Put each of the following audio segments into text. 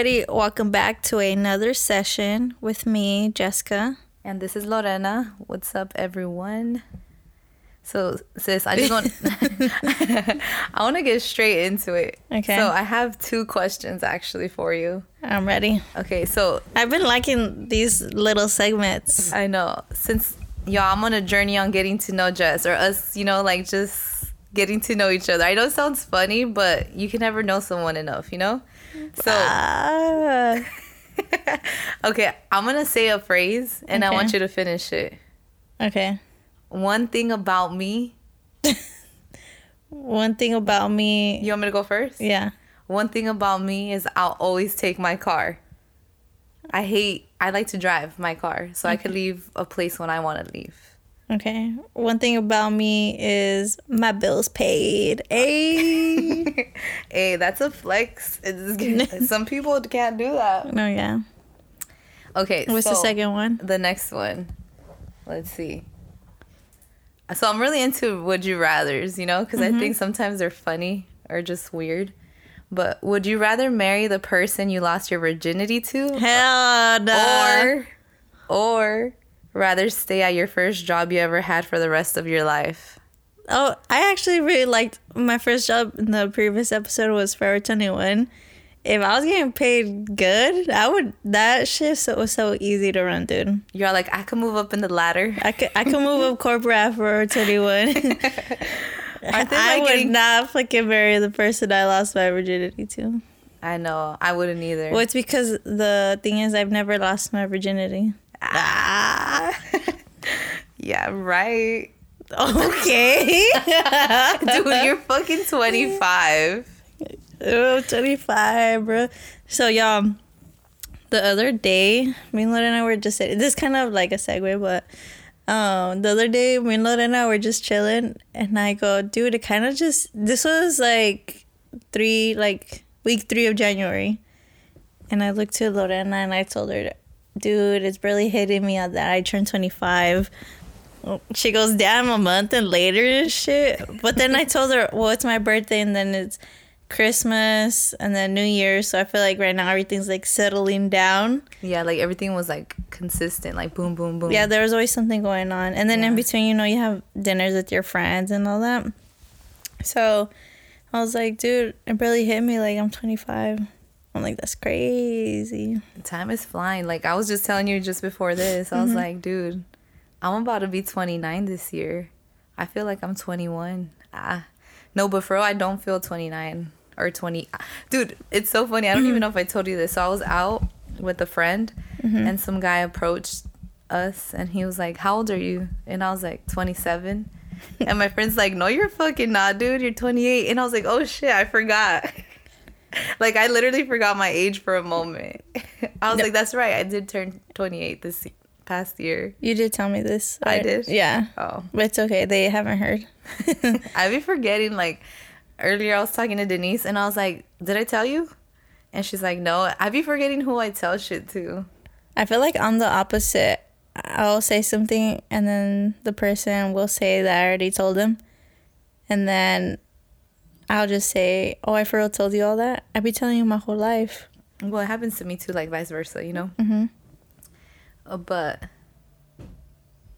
everybody. Welcome back to another session with me, Jessica. And this is Lorena. What's up, everyone? So, sis, I just want I want to get straight into it. Okay. So, I have two questions actually for you. I'm ready. Okay, so I've been liking these little segments. I know since y'all, I'm on a journey on getting to know Jess or us, you know, like just getting to know each other. I know it sounds funny, but you can never know someone enough, you know? So, Ah, okay, I'm to say a phrase and I want you to finish it. okay. One thing about me, One thing about me. you want me to go first? Yeah. One thing about me is I'll always take my car. I hate, I like to drive my car so I could leave a place when I want to leave. Okay. One thing about me is my bills paid. Hey. hey, that's a flex. It's, some people can't do that. no, yeah. Okay, What's the second one? The next one. Let's see. So I'm really into would you rather's, you know, because Mm-hmm. I think sometimes they're funny or just weird. But would you rather marry the person you lost your virginity to, Hell no. or or rather stay at your first job you ever had for the rest of your life? Oh, I actually really liked my first job in the previous episode was Forever 21. If I was getting paid good, I would. That shit so, was so easy to run, dude. You're like, I could move up in the ladder. I could I could move up corporate at Forever 21. I think I like would getting- not fucking marry the person I lost my virginity to. I know. I wouldn't either. Well, it's because the thing is, I've never lost my virginity. Ah. yeah, right. Okay. Dude, you're fucking 25. Oh, 25, bro. So, y'all, the other day, me and Lorena I were just sitting. This is kind of like a segue, but um, the other day, me and Lorena and I were just chilling, and I go, dude, it kind of just. This was like three, like week three of January. And I looked to Lorena and I told her, dude, it's really hitting me that I turned 25. She goes, damn, a month and later and shit. But then I told her, well, it's my birthday and then it's Christmas and then New Year. So I feel like right now everything's like settling down. Yeah, like everything was like consistent, like boom, boom, boom. Yeah, there was always something going on. And then in between, you know, you have dinners with your friends and all that. So I was like, dude, it really hit me. Like, I'm 25. I'm like, that's crazy. Time is flying. Like I was just telling you just before this, I was mm-hmm. like, dude, I'm about to be 29 this year. I feel like I'm 21. Ah, no, but for real, I don't feel 29 or 20. Dude, it's so funny. I don't mm-hmm. even know if I told you this. So I was out with a friend, mm-hmm. and some guy approached us, and he was like, "How old are you?" And I was like, "27." and my friend's like, "No, you're fucking not, dude. You're 28." And I was like, "Oh shit, I forgot." like I literally forgot my age for a moment. I was No. like, "That's right. I did turn 28 this past year." You did tell me this. I did? Yeah. Oh. But it's okay. They haven't heard. I be forgetting. Like earlier, I was talking to Denise, and I was like, "Did I tell you?" And she's like, "No." I be forgetting who I tell shit to. I feel like I'm the opposite. I'll say something and then the person will say that I already told them. And then I'll just say, Oh, I for real told you all that? I be telling you my whole life. Well, it happens to me too, like vice versa, you know. Mm-hmm. Uh, but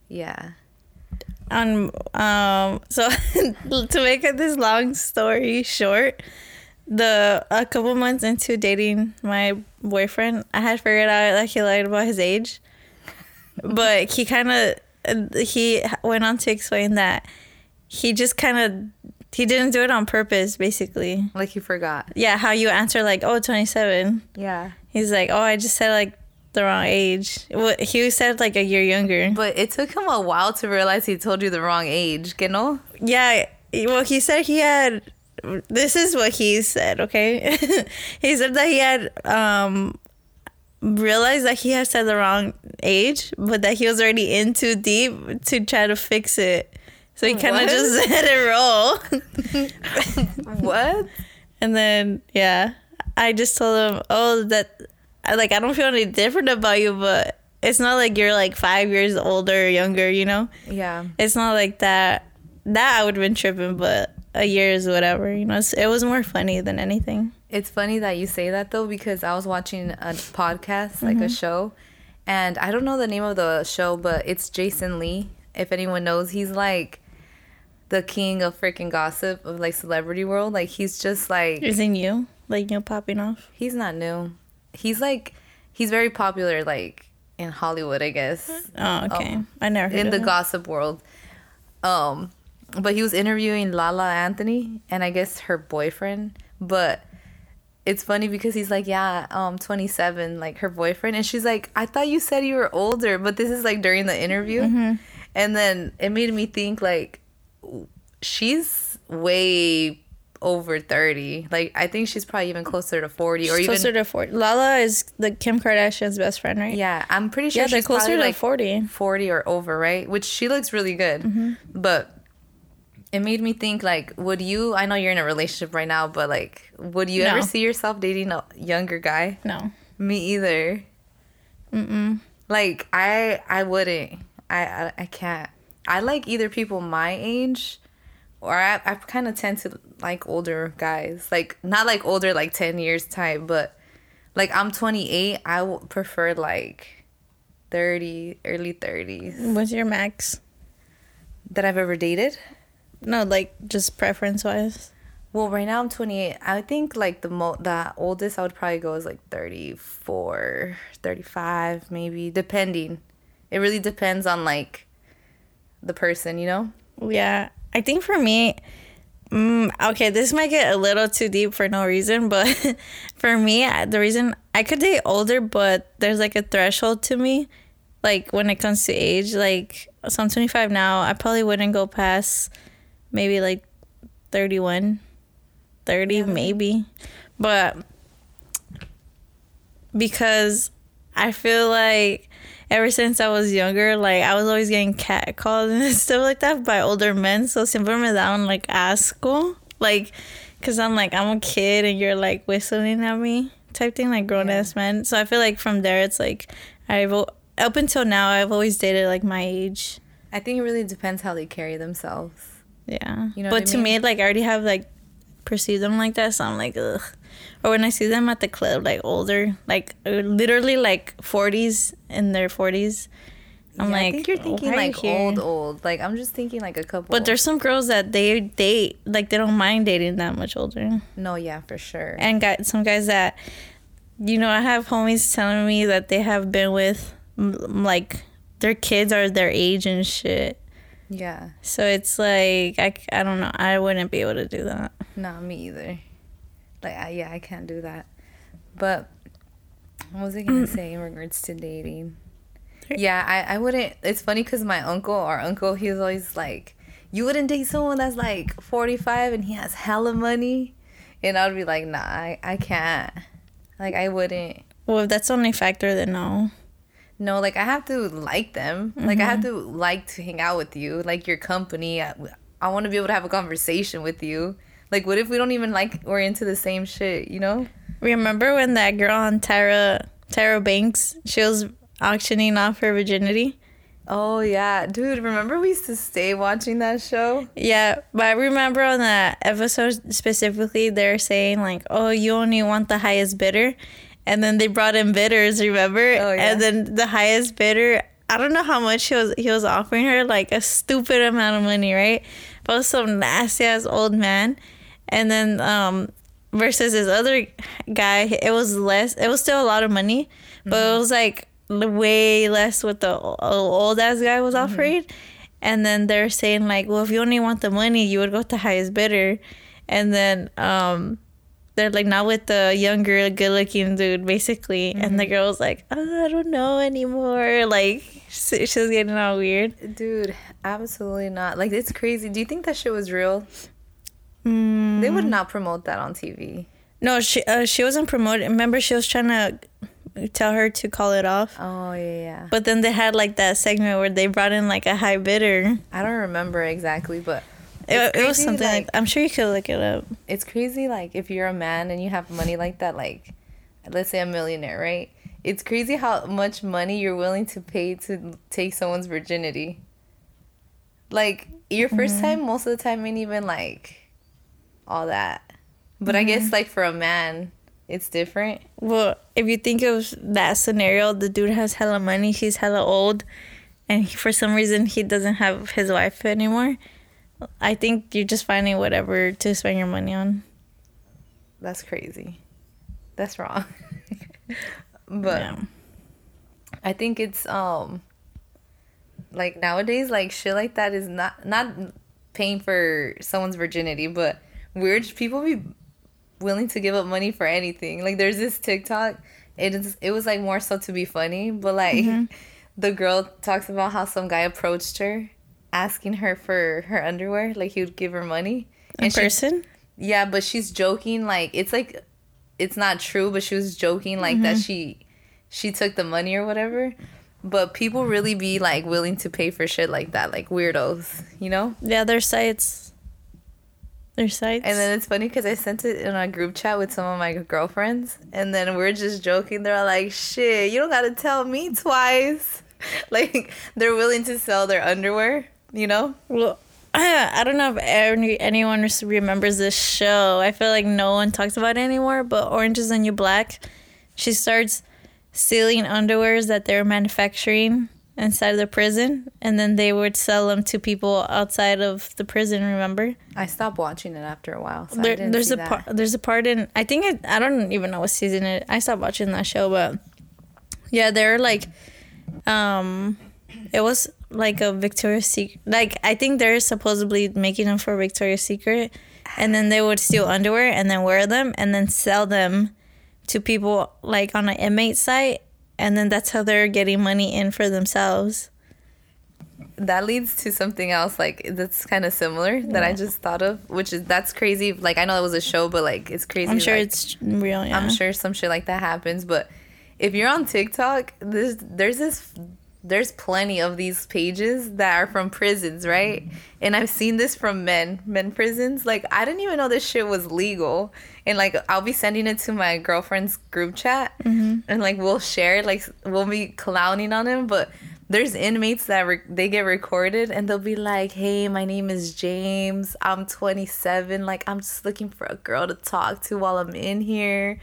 yeah, Um, um, so to make this long story short, the a couple months into dating my boyfriend, I had figured out that he lied about his age, but he kind of he went on to explain that he just kind of he didn't do it on purpose, basically. like he forgot. Yeah, how you answer like, oh, 27. Yeah, He's like, oh, I just said like the wrong age. Well, he said like a year younger. but it took him a while to realize he told you the wrong age. You know? Yeah, well, he said he had. This is what he said. Okay, he said that he had um realized that he had said the wrong age, but that he was already in too deep to try to fix it. So he kind of just let it roll. What? and then yeah, I just told him, "Oh, that I- like I don't feel any different about you, but it's not like you're like five years older or younger. You know." Yeah. it's not like that. That I would have been tripping, but a year is whatever. You know, it's, it was more funny than anything. It's funny that you say that though because I was watching a podcast, like a mm-hmm. show, and I don't know the name of the show, but it's Jason Lee. If anyone knows, he's like the king of freaking gossip of like celebrity world. Like he's just like Isn't you like you popping off? he's not new. He's like he's very popular like in Hollywood, I guess. Oh, okay. I never heard in the it. gossip world. Um, but he was interviewing Lala Anthony and I guess her boyfriend. But it's funny because he's like, yeah, um, 27, like her boyfriend, and she's like, I thought you said you were older, but this is like during the interview, Mm-hmm. and then it made me think like, she's way over 30 like i think she's probably even closer to 40 or She's even closer to 40. Lala is the Kim Kardashian's best friend, right? yeah i'm pretty sure Yeah, they're she's closer to like 40. 40 or over, right? Which she looks really good. Mm-hmm. But it made me think like, would you? I know you're in a relationship right now, but like, would you ever see yourself dating a younger guy? No. Me either. Mm-mm. Like I, I wouldn't. I, I, I can't. I like either people my age, or I, I kind of tend to like older guys. Like not like older, like ten years time, but like I'm 28. I would prefer like 30, early 30s What's your max? that I've ever dated. No, like just preference wise. Well, right now I'm 28. I think like the mo the oldest I would probably go is like 34, 35 maybe, depending. It really depends on like the person, you know? Yeah, I think for me, mm, okay, this might get a little too deep for no reason, but for me, the reason I could date older, but there's like a threshold to me, like when it comes to age. Like, so I'm 25 now. I probably wouldn't go past maybe like 31, 30 maybe, but because I feel like ever since I was younger, like I was always getting catcalled and stuff like that by older men. So siempre me daban like asco, like, cause I'm like I'm a kid and you're like whistling at me type thing, like grown ass men. So I feel like from there it's like I've up until now I've always dated like my age. I think it really depends how they carry themselves. Yeah. You know but I to mean? me, like I already have like perceived them like that, so I'm like ugh. Or when I see them at the club, like older, like uh, literally like 40s in their 40s. I'm Yeah, like, I think you're thinking are you like old, old. Like I'm just thinking like a couple. But there's some girls that they date, like they don't mind dating that much older. no, yeah, for sure. And got some guys that, you know, I have homies telling me that they have been with, like, their kids are their age and shit. yeah, So it's like, I, I don't know. I wouldn't be able to do that. not me either. Like I, yeah, I can't do that. But what was I gonna mm. say in regards to dating? Yeah, I, I wouldn't. It's funny because my uncle, our uncle, he was always like, "You wouldn't date someone that's like 45 and he has hella money," and I would be like, "Nah, I, I can't. Like I wouldn't." Well, if that's the only factor, then no. No, like I have to like them. Like I have mm-hmm. to like to hang out with you, like your company. I, I want to be able to have a conversation with you. Like, what if we don't even like we're into the same shit? You know? Remember when that girl on Tyra Tyra Banks, she was auctioning off her virginity? Oh yeah, dude. Remember we used to stay watching that show? Yeah, but I remember on that episode specifically, they're saying like, "Oh, you only want the highest bidder," and then they brought in bidders. Remember? Oh, yeah. And then the highest bidder, I don't know how much he was he was offering her, like a stupid amount of money, right? But some nasty ass old man, and then um versus this other guy, it was less. It was still a lot of money, but it was like way less what the old ass guy was offering. And then they're saying like, well, if you only want the money, you would go to highest bidder. And then um, they're like, not with the younger, good-looking dude, basically. And the girl's like, oh, I don't know anymore. Like she- she's getting all weird. Dude, absolutely not. Like it's crazy. Do you think that shit was real? Mm. They would not promote that on TV. No, she uh, she wasn't promoting. Remember, she was trying to tell her to call it off. Oh yeah. But then they had like that segment where they brought in like a high bidder. I don't remember exactly, but It, it was something like, like- I'm sure you could look it up. it's crazy like if you're a man and you have money like that like let's say a millionaire right it's crazy how much money you're willing to pay to take someone's virginity like your 1st time most of the time ain't even like all that But I guess like for a man, it's different. Well, if you think of that scenario, the dude has hella money, he's hella old, and he, for some reason he doesn't have his wife anymore. I think you're just finding whatever to spend your money on. That's crazy. That's wrong. but Yeah. I think it's um like nowadays like shit like that is not not paying for someone's virginity, but weird people be willing to give up money for anything. Like there's this TikTok, it is it was like more so to be funny, but like mm-hmm. the girl talks about how some guy approached her asking her for her underwear, like he would give her money. In she- person? yeah, but she's joking like it's like it's not true, but she was joking like that mm-hmm. she she took the money or whatever. But people really be like willing to pay for shit like that, like weirdos, you know? Yeah, there's sites. There's sites. And then it's funny because I sent it in a group chat with some of my girlfriends, and then we're just joking. They're all like, "Shit, you don't gotta tell me twice." like they're willing to sell their underwear, you know? Well, I don't know if any, anyone remembers this show. I feel like no one talks about it anymore. But Orange is the New Black. She starts stealing underwears that they're manufacturing inside of the prison, and then they would sell them to people outside of the prison. Remember? I stopped watching it after a while. So There, there's a part. There's a part in. I think it. I don't even know what season it. I stopped watching that show, but yeah, they're like, um, it was like a Victoria's Secret. Like I think they're supposedly making them for Victoria's Secret, and then they would steal underwear and then wear them and then sell them to people like on an inmate site, and then that's how they're getting money in for themselves. that leads to something else like that's kind of similar that I just thought of, which is that's crazy. Like I know it was a show, but like it's crazy. I'm sure like, it's real. Yeah. I'm sure some shit like that happens. But if you're on TikTok, there's there's this there's plenty of these pages that are from prisons, right? Mm-hmm. And I've seen this from men, men prisons. Like I didn't even know this shit was legal. And like I'll be sending it to my girlfriend's group chat, mm-hmm. and like we'll share, it, like we'll be clowning on him, but. There's inmates that re- they get recorded and they'll be like, "Hey, my name is James. I'm 27. Like, I'm just looking for a girl to talk to while I'm in here."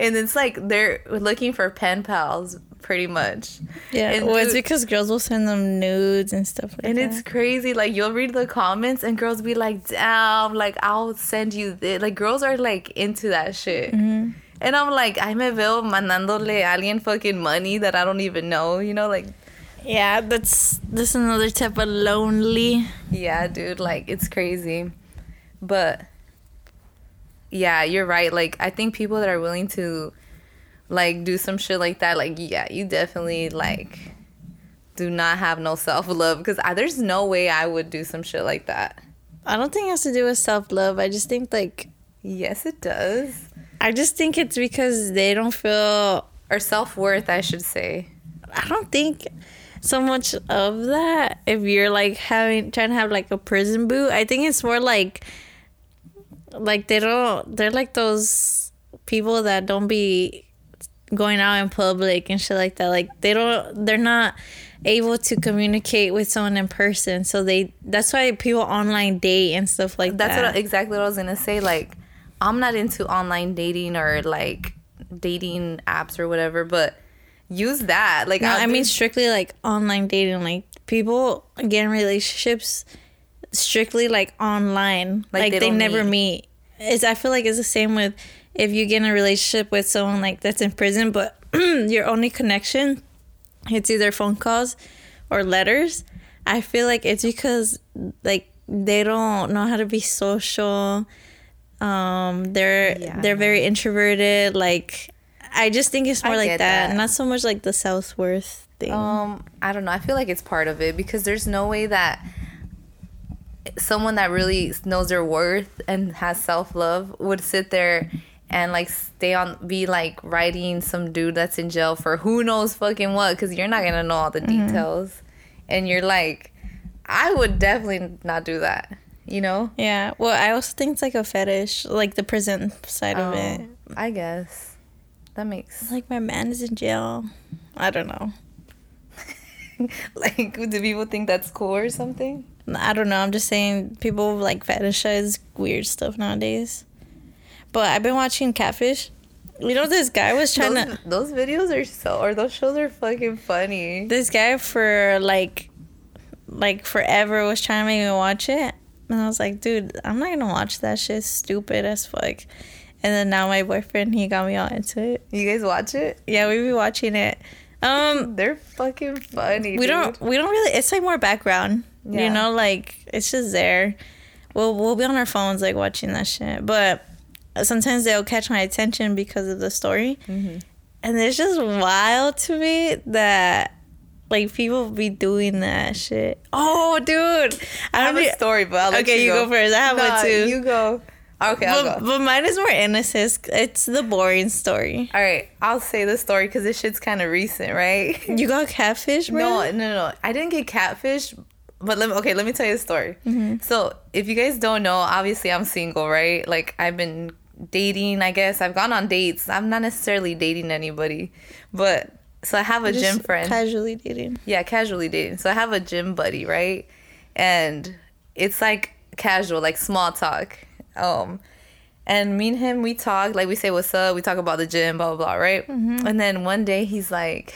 And it's like they're looking for pen pals, pretty much. Yeah, And well, it's because girls will send them nudes and stuff like And that. it's crazy. Like you'll read the comments and girls be like, "Damn, like I'll send you this." Like girls are like into that shit. Mm-hmm. And I'm like, I me veo mandándole a alguien fucking money that I don't even know. You know, like Yeah, that's that's another type of lonely. yeah, dude, like it's crazy. But yeah, you're right. Like I think people that are willing to like do some shit like that, like yeah, you definitely like do not have no self love because there's no way I would do some shit like that. I don't think it has to do with self love. I just think like Yes, it does. I just think it's because they don't feel. Or self worth, I should say. I don't think so much of that. If you're like having trying to have like a prison boot, I think it's more like like they don't. They're like those people that don't be going out in public and shit like that. Like they don't. They're not able to communicate with someone in person. So they. That's why people online date and stuff like that. That's that. what exactly what I was gonna say. Like, I'm not into online dating or like dating apps or whatever, but use that. Like, No, I mean strictly like online dating. Like people get in relationships strictly like online. Like, Like, they they, never meet. meet. It's I feel like it's the same with if you get in a relationship with someone like that's in prison, but your only connection it's either phone calls or letters. I feel like it's because like they don't know how to be social. Um, they're Yeah, they're very introverted. Like I just think it's more I like that, that. not so much like the self worth thing. Um, I don't know. I feel like it's part of it because there's no way that someone that really knows their worth and has self love would sit there and like stay on, be like writing some dude that's in jail for who knows fucking what because you're not gonna know all the details, and you're like, I would definitely not do that. You know? Yeah. Well, I also think it's like a fetish, like the prison side of it. Um, I guess that makes Like my man is in jail. I don't know. like. Do people think that's cool or something? I don't know. I'm just saying people like fetishize weird stuff nowadays. But I've been watching Catfish. You know, this guy was trying Those, to. those videos are so, or those shows are fucking funny. This guy for like, like forever was trying to make me watch it, and I was like, dude, I'm not gonna watch that shit. Stupid as fuck. And then now my boyfriend, he got me all into it. You guys watch it? Yeah, we be watching it. Um, They're fucking funny. we dude. don't we don't really it's like more background Yeah. you know like it's just there we'll we'll be on our phones like watching that shit but sometimes they'll catch my attention because of the story Mm-hmm. and it's just wild to me that like people be doing that shit oh dude I i have don't have a story, but I'll let okay you go. first i have one too You go. Okay, I'll but, go. but mine is more innocent it's the boring story All right, I'll say the story because this shit's kind of recent, right? you got catfish bro No, no, no. I didn't get catfish, but let me. Okay, let me tell you the story. Mm-hmm. So, if you guys don't know, obviously I'm single, right? Like I've been dating. I guess I've gone on dates. I'm not necessarily dating anybody, but so I have a Just gym friend. casually dating yeah, casually dating. So I have a gym buddy, right? And it's like casual, like small talk. Um, and me and him, we talk, like we say what's up, we talk about the gym, blah blah blah, right? Mm-hmm. And then one day he's like,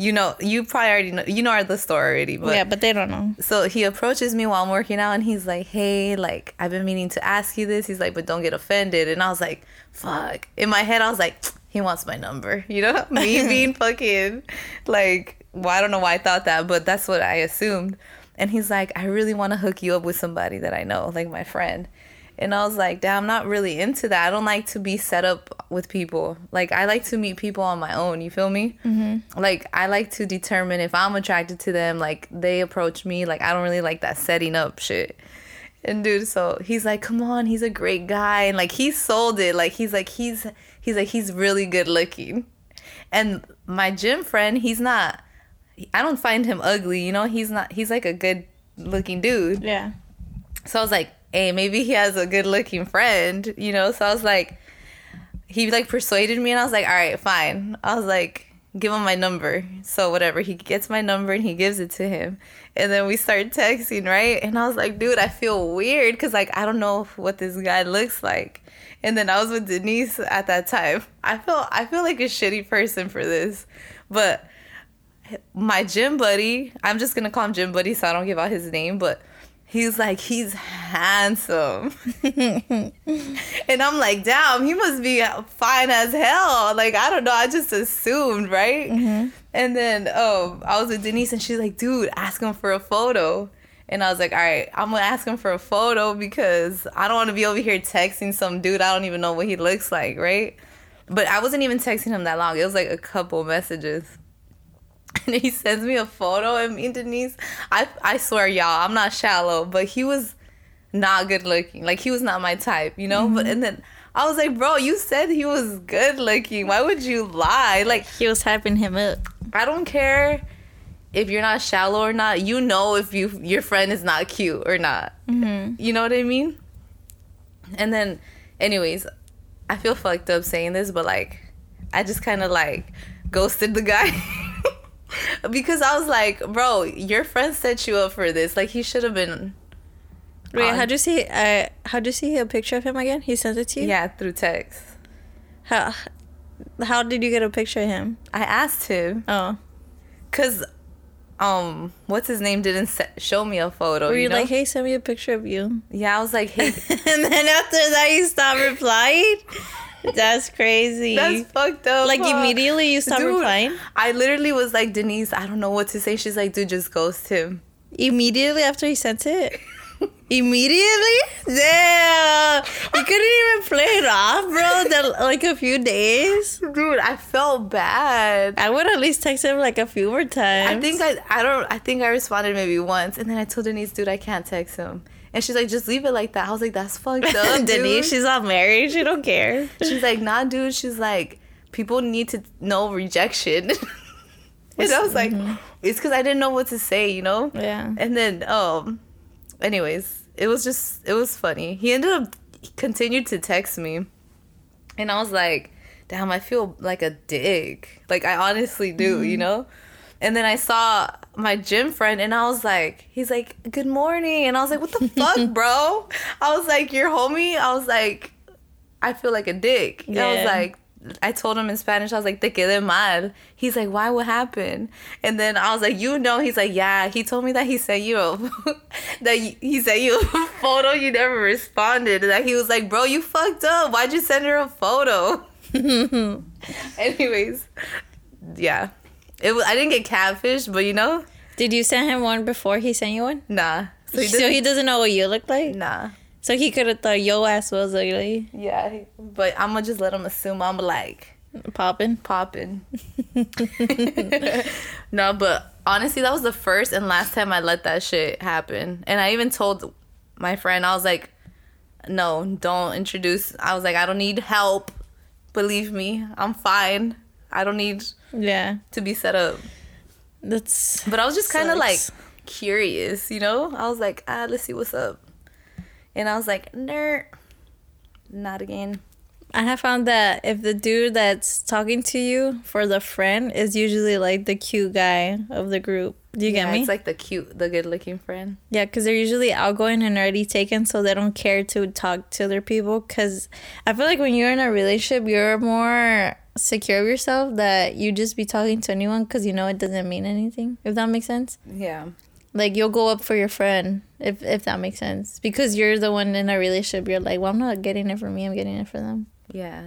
you know, you probably already know, you know the story already, but yeah but they don't know so he approaches me while I'm working out and he's like, Hey, like, I've been meaning to ask you this. He's like, But don't get offended. And I was like, Fuck. In my head, I was like, He wants my number. You know? me being fucking like, well, I don't know why I thought that, but that's what I assumed. And he's like, I really want to hook you up with somebody that I know, like my friend. And I was like, damn, I'm not really into that. I don't like to be set up with people. Like, I like to meet people on my own. You feel me? Mm-hmm. Like, I like to determine if I'm attracted to them. Like, they approach me. Like, I don't really like that setting up shit. And dude, so he's like, come on, he's a great guy. And like, he sold it. Like, he's like, he's, he's like, he's really good looking. And my gym friend, he's not, I don't find him ugly. You know, he's not, he's like a good looking dude. yeah So I was like, hey, maybe he has a good looking friend, you know? So I was like, he like persuaded me and I was like, all right, fine. I was like, give him my number. So whatever, he gets my number and he gives it to him. And then we start texting, right? And I was like, dude, I feel weird because like I don't know what this guy looks like. And then I was with Denise at that time. I feel I feel like a shitty person for this. But my gym buddy, I'm just gonna call him gym buddy so I don't give out his name, but he's like, he's handsome. and I'm like, damn, he must be fine as hell. Like, I don't know, I just assumed, right? And then um, I was with Denise and she's like, dude, ask him for a photo. And I was like, all right, I'm gonna ask him for a photo because I don't wanna be over here texting some dude I don't even know what he looks like, right? But I wasn't even texting him that long. It was like a couple messages. And he sends me a photo of me Denise. I I swear, y'all, I'm not shallow, but he was not good looking. Like he was not my type, you know? But and then I was like, bro, you said he was good looking. Why would you lie? Like he was hyping him up I don't care if you're not shallow or not. You know if you your friend is not cute or not. mm-hmm. You know what I mean? And then, anyways, I feel fucked up saying this, but like, I just kind of like ghosted the guy because I was like, bro, your friend set you up for this. Like, he should have been. Wait, on- how'd you see? Uh, how'd you see a picture of him again? He sent it to you. Yeah, through text. How? How did you get a picture of him? I asked him Oh, because, um, what's his name didn't se- show me a photo. were you you know? like, hey, send me a picture of you? yeah, I was like, hey, and then after that, you stopped replying. That's crazy. that's fucked up. like huh? immediately you stopped Dude, replying. I literally was like, Denise, I don't know what to say. She's like, dude, just ghost him. Immediately after he sent it. Immediately? Damn! You couldn't even play it off, bro. That like a few days. Dude, I felt bad. I would at least text him like a few more times. I think I I don't I think I responded maybe once and then I told Denise, dude, I can't text him. And she's like, just leave it like that. I was like, that's fucked up. dude. Denise, she's not married. She don't care. she's like, nah, dude. She's like, people need to know rejection. and I was like, it's because I didn't know what to say, you know? Yeah. And then, um, anyways, it was just, it was funny. He ended up, he continued to text me. And I was like, damn, I feel like a dick. Like, I honestly do, you know? And then I saw my gym friend and I was like, he's like, good morning. And I was like, what the fuck, bro? I was like, your homie? I was like, I feel like a dick. I was like, I told him in Spanish, I was like, te quedé mal. He's like, why? What happened? And then I was like, you know, he's like, yeah. He told me that he sent you a, that he sent you a photo. You never responded. That he was like, bro, you fucked up. Why'd you send her a photo? Anyways, yeah, it was. I didn't get catfished, but you know, Did you send him one before he sent you one? nah. So So he he, doesn't know what you look like? nah. So he could have thought your ass was ugly. Yeah, but I'm gonna just let him assume I'm like Popping. popping. no, but honestly, that was the first and last time I let that shit happen. And I even told my friend, I was like, no, don't introduce. I was like, I don't need help. Believe me, I'm fine. I don't need Yeah. to be set up. That's. But I was just kind of like curious, you know? I was like, ah, let's see what's up. And I was like, nerd, not again. I have found that if the dude that's talking to you for the friend is usually like the cute guy of the group. Do you yeah, get me? It's like the cute, the good looking friend. Yeah, because they're usually outgoing and already taken, so they don't care to talk to other people. Because I feel like when you're in a relationship, you're more secure of yourself that you just be talking to anyone because you know it doesn't mean anything. If that makes sense, Yeah. like you'll go up for your friend if if that makes sense because you're the one in a relationship. You're like, well, I'm not getting it for me. I'm getting it for them. Yeah.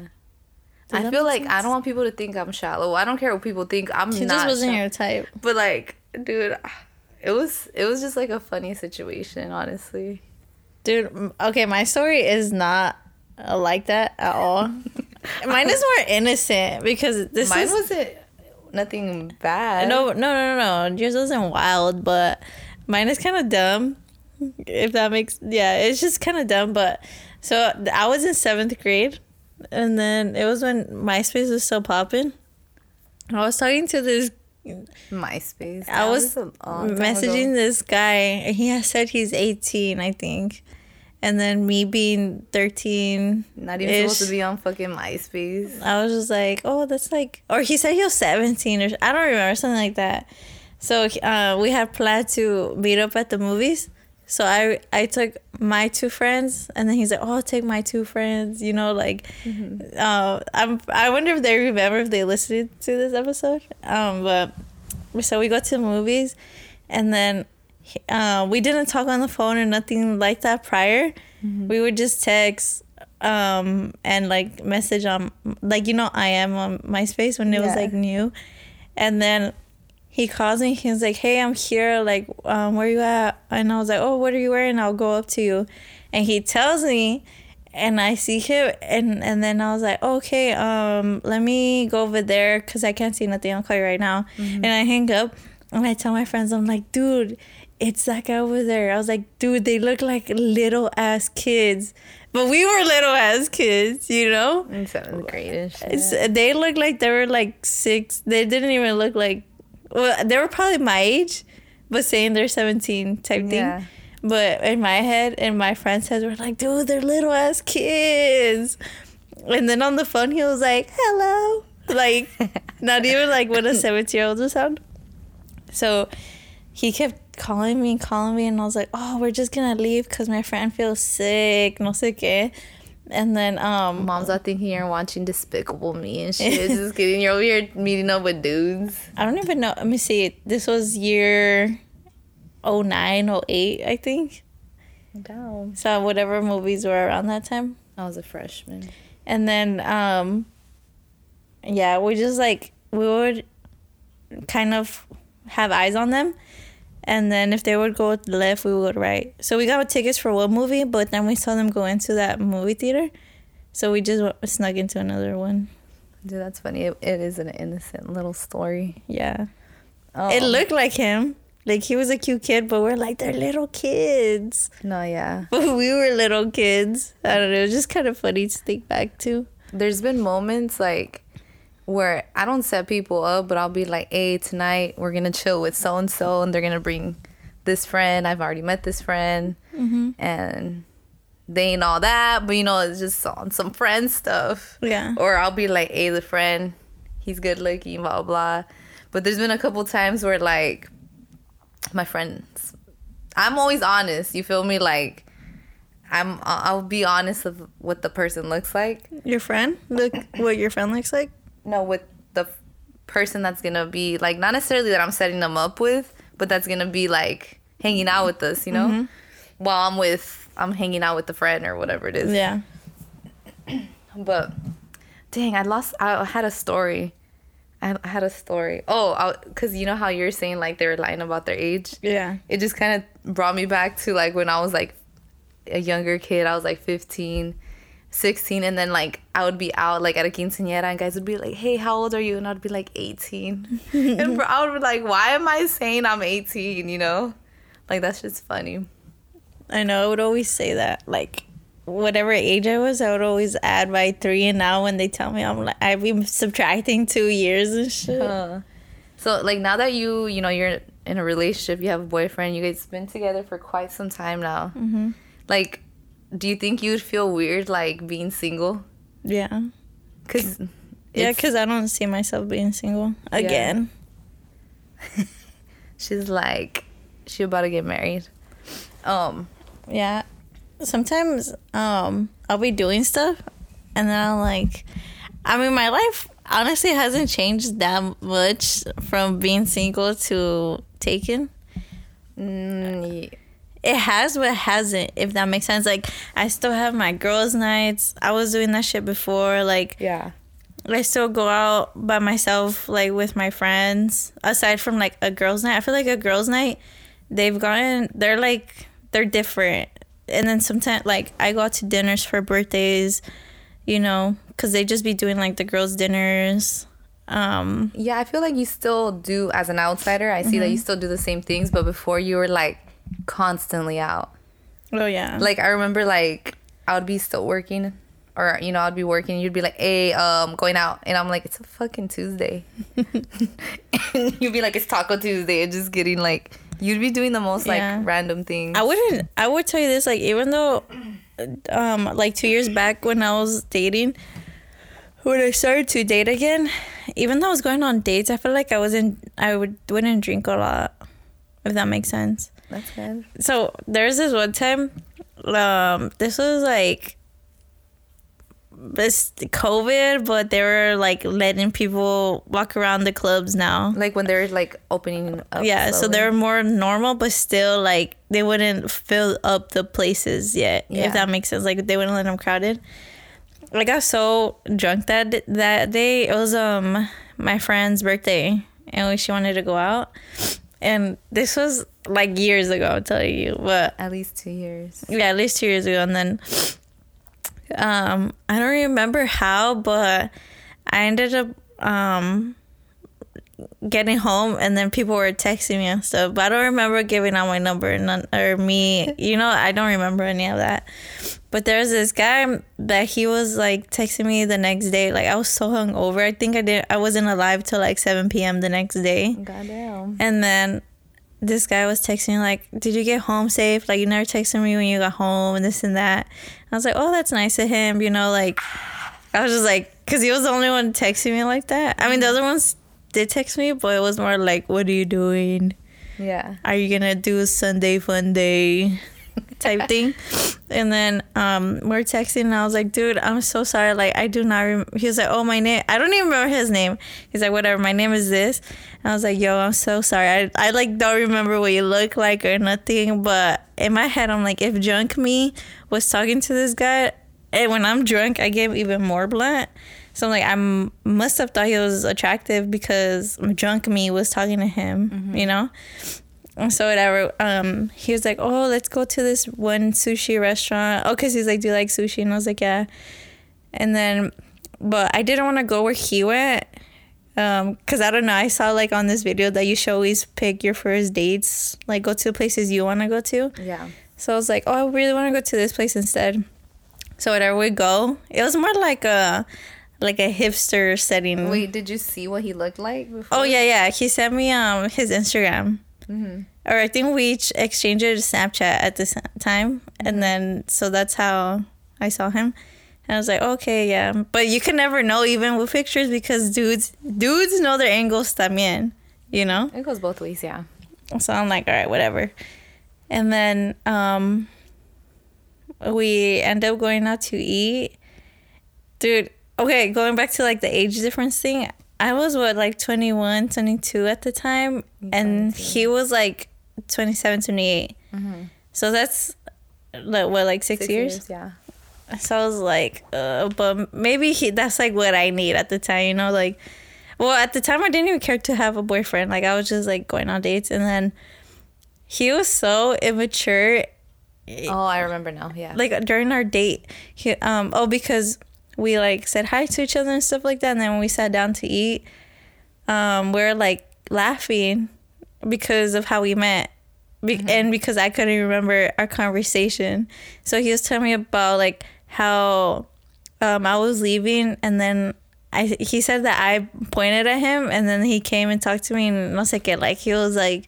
Does I feel like I don't want people to think I'm shallow. I don't care what people think. I'm She not. just wasn't shallow. your type. But like, dude, it was it was just like a funny situation, honestly. Dude, okay, my story is not uh, like that at all. Mine is more innocent because this Mine is wasn't nothing bad. no, no, no, no, no. Yours wasn't wild, but mine is kind of dumb. If that makes yeah, it's just kind of dumb. But so I was in seventh grade, and then it was when MySpace was still popping. I was talking to this MySpace. I was time messaging this guy, and he has said he's 18, I think. And then me being 13. Not even supposed to be on fucking MySpace. I was just like, oh, that's like, or he said he was 17 or I don't remember, something like that. So uh, we had planned to meet up at the movies. So I I took my two friends, and then he's like, "Oh, I'll take my two friends." You know, like, uh, I'm. I wonder if they remember if they listened to this episode. Um, but so we go to the movies, and then uh, we didn't talk on the phone or nothing like that prior. We would just text um and like message on like you know I am on MySpace when it was like new, and then he calls me. He's like, "Hey, I'm here. Like, um, where you at?" And I was like, "Oh, what are you wearing? I'll go up to you." And he tells me, and I see him, and and then I was like, "Okay, um, let me go over there because I can't see nothing. I'll call you right now." And I hang up, and I tell my friends, I'm like, "Dude." It's that guy over there. I was like, dude, they look like little ass kids. But we were little ass kids, you know? In seventh grade. They looked like they were like six. They didn't even look like. Well, they were probably my age, but saying they're seventeen type thing. Yeah. But in my head and my friends' heads were like, dude, they're little ass kids. And then on the phone, he was like, hello. Like, not even like what a 17 year old would sound. So he kept calling me, calling me, and I was like, oh, we're just gonna leave because my friend feels sick, no sé qué. And then, um, Moms are thinking you're watching Despicable Me and shit. just kidding. You're over here meeting up with dudes. I don't even know. Let me see. This was year 09, 08, I think. Down. So whatever movies were around that time. I was a freshman. And then um yeah, we just like we would kind of have eyes on them. And then if they would go left, we would go right. So we got tickets for one movie, but then we saw them go into that movie theater. So we just snuck into another one. Dude, that's funny. It, it is an innocent little story. Yeah. Oh. It looked like him. Like he was a cute kid, but we're like, they're little kids. No, yeah. But we were little kids. I don't know. It was just kind of funny to think back to. There's been moments like where I don't set people up, but I'll be like, hey, tonight we're to chill with so and so, and they're to bring this friend. I've already met this friend. Mm-hmm. And they ain't all that, but you know, it's just on some friend stuff. Yeah. Or I'll be like, hey, the friend, he's good looking, blah, blah. But there's been a couple times where like my friends, I'm always honest, you feel me? Like, I'm I'll be honest with what the person looks like. Your friend? Look what your friend looks like? No, with the person that's gonna be like not necessarily that I'm setting them up with, but that's gonna be like hanging out with us, you know? Mm-hmm. While I'm with I'm hanging out with the friend or whatever it is. Yeah. But dang, I lost. I had a story. I I had a story. Oh, because you know how you're saying like they were lying about their age. Yeah. It just kind of brought me back to like when I was like a younger kid. I was like 15, 16, and then like I would be out like at a quinceañera, and guys would be like, "Hey, how old are you?" And I'd be like 18, and I would be like, "Why am I saying I'm 18?" You know, like that's just funny. I know. I would always say that. Like, whatever age I was, I would always add by three. And now when they tell me, I'm like, I've been subtracting two years and shit. Uh, so like now that you you know you're in a relationship, you have a boyfriend, you guys been together for quite some time now. Mm-hmm. Like, do you think you'd feel weird like being single? Yeah. Cause Yeah, because I don't see myself being single again. she's like she about to get married. Um, Yeah. Sometimes um I'll be doing stuff and then I'm like I mean my life honestly hasn't changed that much from being single to taken. mm, It has but it hasn't, if that makes sense. Like I still have my girls' nights. I was doing that shit before. Like yeah, I still go out by myself, like with my friends. Aside from like a girls' night, I feel like a girls' night, they've gotten they're like they're different. And then sometimes like I go out to dinners for birthdays, you know, because they just be doing like the girls' dinners. Um, yeah. I feel like you still do as an outsider. I see that you still do the same things, but before you were like constantly out. oh yeah, like I remember like I would be still working or you know I'd be working you'd be like hey um going out and I'm like it's a fucking Tuesday and you'd be like it's Taco Tuesday and just getting like you'd be doing the most like Yeah. random things I wouldn't. I would tell you this. Like, even though, um, like two years back when I was dating, when I started to date again, even though I was going on dates, I feel like I wasn't. I would wouldn't drink a lot, if that makes sense. That's good So there's this one time. Um, this was like. This COVID, but they were like letting people walk around the clubs now like when they're like opening up yeah so they're more normal but still like they wouldn't fill up the places yet Yeah. if that makes sense like they wouldn't let them crowded i got so drunk that that day it was um my friend's birthday and she wanted to go out and this was like years ago i'll tell you but at least two years yeah, at least two years ago. And then um, I don't remember how, but I ended up um, getting home, and then people were texting me and stuff. But I don't remember giving out my number none, or me. You know, I don't remember any of that. But there's this guy that he was like texting me the next day. Like I was so hungover. I think I didn't. I wasn't alive till like 7 p.m. the next day. goddamn And then this guy was texting me like, "Did you get home safe? Like you never texted me when you got home and this and that." I was like, "Oh, that's nice of him." You know, like I was just like, because he was the only one texting me like that. I mean, the other ones did text me, but it was more like, "What are you doing? yeah Are you gonna do Sunday fun day?" Type thing. And then um, we're texting, and I was like, "Dude, I'm so sorry. Like, I do not." Rem-. He was like, "Oh, my name. I don't even remember his name." He's like, "Whatever. My name is this." And I was like, "Yo, I'm so sorry. I I like don't remember what you look like or nothing." But in my head, I'm like, if drunk me was talking to this guy, and when I'm drunk, I get even more blunt. So I'm like, I must have thought he was attractive because drunk me was talking to him, you know. So whatever. Um, he was like, "Oh, let's go to this one sushi restaurant." Oh, cause he's like, "Do you like sushi?" And I was like, "Yeah." And then, but I didn't want to go where he went. Um, cause I don't know. I saw like on this video that you should always pick your first dates, like go to the places you want to go to. yeah So I was like, "Oh, I really want to go to this place instead." So whatever we go, it was more like a, like a hipster setting. wait did you see what he looked like before Oh yeah, yeah. He sent me um his Instagram, or I think we each exchanged a Snapchat at the same time, and then so that's how I saw him. And I was like, okay, yeah, but you can never know even with pictures because dudes dudes know their angles también, you know. it goes both ways yeah So I'm like, all right, whatever. And then um we end up going out to eat. Dude, okay, going back to like the age difference thing. I was what like 21, 22 at the time and 22. he was like 27, 28. So that's like what like 6, Six years? Yeah. So I was like, uh, but maybe he, that's like what I need at the time, you know, like well, at the time I didn't even care to have a boyfriend. Like I was just like going on dates and then he was so immature Oh, I remember now. Yeah. like during our date he um oh because we like said hi to each other and stuff like that and then when we sat down to eat um we are like laughing because of how we met Be- and because i couldn't remember our conversation so he was telling me about like how um i was leaving and then I, he said that I pointed at him and then he came and talked to me and no sé qué like he was like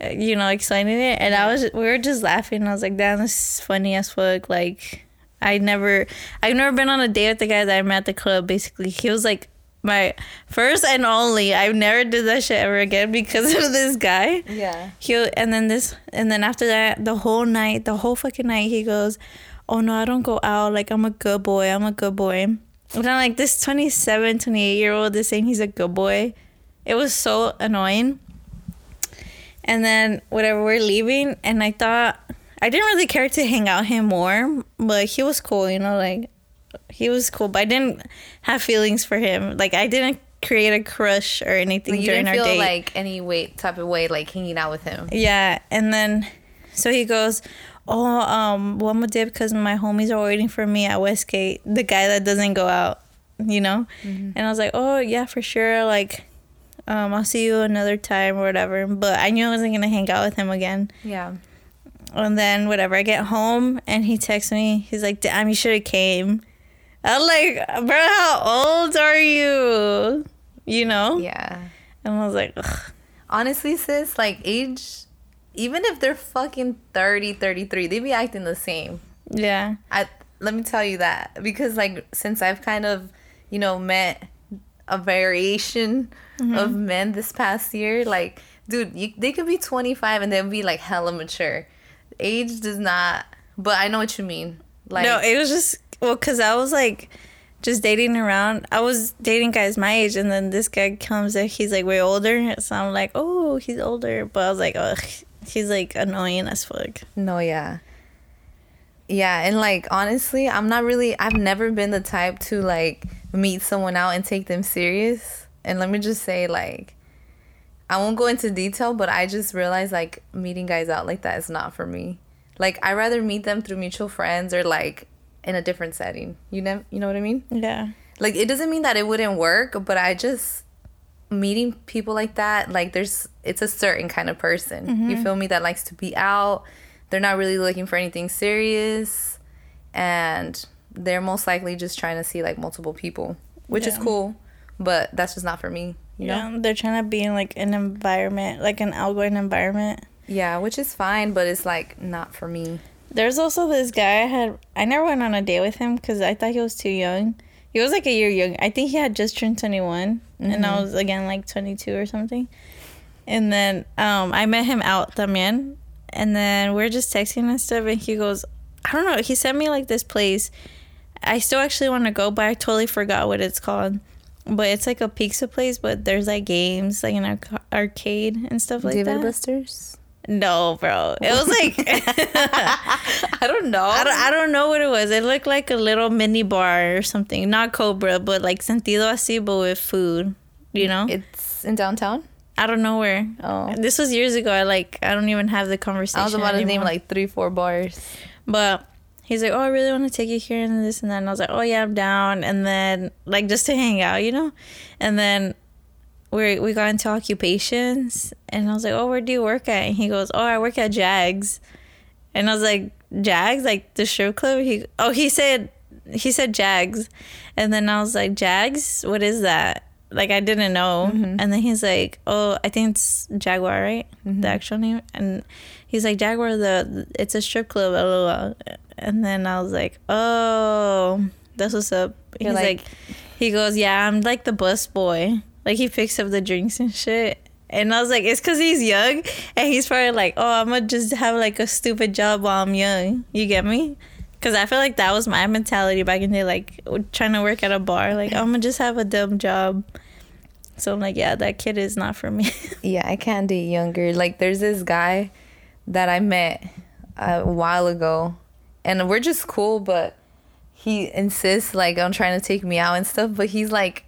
you know, explaining it, and I was we were just laughing. I was like, "Damn, this is funny as fuck." Like, I never, I've never been on a date with the guy that I met at the club. Basically, he was like my first and only. I've never did that shit ever again because of this guy. yeah. He and then this and then after that, the whole night, the whole fucking night, he goes, "Oh no, I don't go out. Like I'm a good boy. I'm a good boy." And I'm like, this 27, 28 year old is saying he's a good boy. It was so annoying. And then whatever we're leaving, and I thought I didn't really care to hang out him more, but he was cool, you know, like he was cool. But I didn't have feelings for him. Like I didn't create a crush or anything you during didn't our feel date. like any weight type of way, like hanging out with him. Yeah, and then so he goes, "Oh, um, well, I'm gonna dip because my homies are waiting for me at Westgate. The guy that doesn't go out, you know." And I was like, "Oh yeah, for sure. Like, um, I'll see you another time or whatever." But I knew I wasn't gonna hang out with him again. Yeah. And then whatever, I get home and he texts me. He's like, "Damn, you should have came." I'm like, "Bro, how old are you?" You know. Yeah. And I was like, Ugh. Honestly, sis, like age, even if they're fucking 30, 33, they be acting the same. "Yeah." I let me tell you that because like since I've kind of, you know, met a variation mm-hmm. of men this past year, like dude, you, they could be 25 and they'll be like hella mature. Age does not, but I know what you mean. Like no, it was just well, cause I was like just dating around. I was dating guys my age, and then this guy comes and he's like way older. So I'm like, oh, he's older. But I was like, ugh, he's like annoying as fuck. No, yeah. Yeah, and like honestly, I'm not really I've never been the type to like meet someone out and take them serious. And let me just say like I won't go into detail, but I just realized like meeting guys out like that is not for me. Like I rather meet them through mutual friends or like in a different setting. You know, you know what I mean? Yeah, Like it doesn't mean that it wouldn't work, but I just meeting people like that, like there's it's a certain kind of person. You mm-hmm. feel me that likes to be out. They're not really looking for anything serious and they're most likely just trying to see like multiple people, which is cool, but that's just not for me, you know? yeah. They're trying to be in like an environment, like an outgoing environment. Yeah, which is fine, but it's like not for me. There's also this guy I had. I never went on a date with him because I thought he was too young. He was like a year young. I think he had just turned 21, and I was again like 22 or something. And then um, I met him out también, and then we're just texting and stuff. And he goes, I don't know. He sent me like this place. I still actually want to go, but I totally forgot what it's called. But it's like a pizza place, but there's like games, like an arc- arcade and stuff like that. David that. Busters? No, bro. It was like. I don't know. I don't, I don't know what it was. It looked like a little mini bar or something. Not Cobra, but like sentido así, but with food. You know? It's in downtown? I don't know where. Oh. This was years ago. I like. I don't even have the conversation. I was about to name like three, four bars. But he's like, "Oh, I really want to take you here and this and that." And I was like, "Oh yeah, I'm down." And then like just to hang out, you know. And then we we got into occupations, and I was like, "Oh, where do you work at?" And he goes, "Oh, I work at Jags." And I was like, "Jags, like the strip club?" He oh he said he said Jags, and then I was like, "Jags, what is that?" Like I didn't know, mm-hmm. and then he's like, "Oh, I think it's Jaguar, right? The mm-hmm. actual name." And he's like, "Jaguar, the it's a strip club." LOL. And then I was like, "Oh, that's what's up." He's You're like, like- he goes, "Yeah, I'm like the bus boy. Like he picks up the drinks and shit." And I was like, "It's cause he's young, and he's probably like, oh, I'm gonna just have like a stupid job while I'm young. You get me?" Cause I feel like that was my mentality back in the day, like trying to work at a bar. Like I'm gonna just have a dumb job. So I'm like, yeah, that kid is not for me. yeah, I can't date younger. Like there's this guy that I met a while ago, and we're just cool, but he insists like on trying to take me out and stuff. But he's like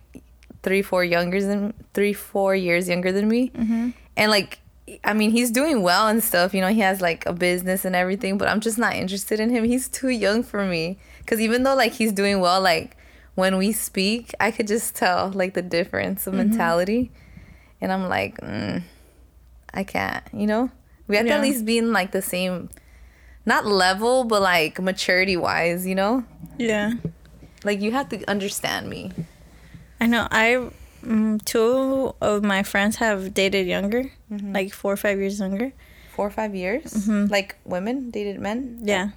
three, four younger than three, four years younger than me, mm-hmm. and like I mean, he's doing well and stuff. You know, he has like a business and everything, but I'm just not interested in him. He's too young for me. Cause even though like he's doing well, like when we speak, I could just tell like the difference of mm-hmm. mentality, and I'm like, mm, I can't. You know, we have yeah. to at least be in like the same, not level, but like maturity wise. You know. Yeah. Like you have to understand me. I know. I Mm, two of my friends have dated younger, mm-hmm. like four or five years younger. Four or five years? Mm-hmm. Like women dated men? Yeah.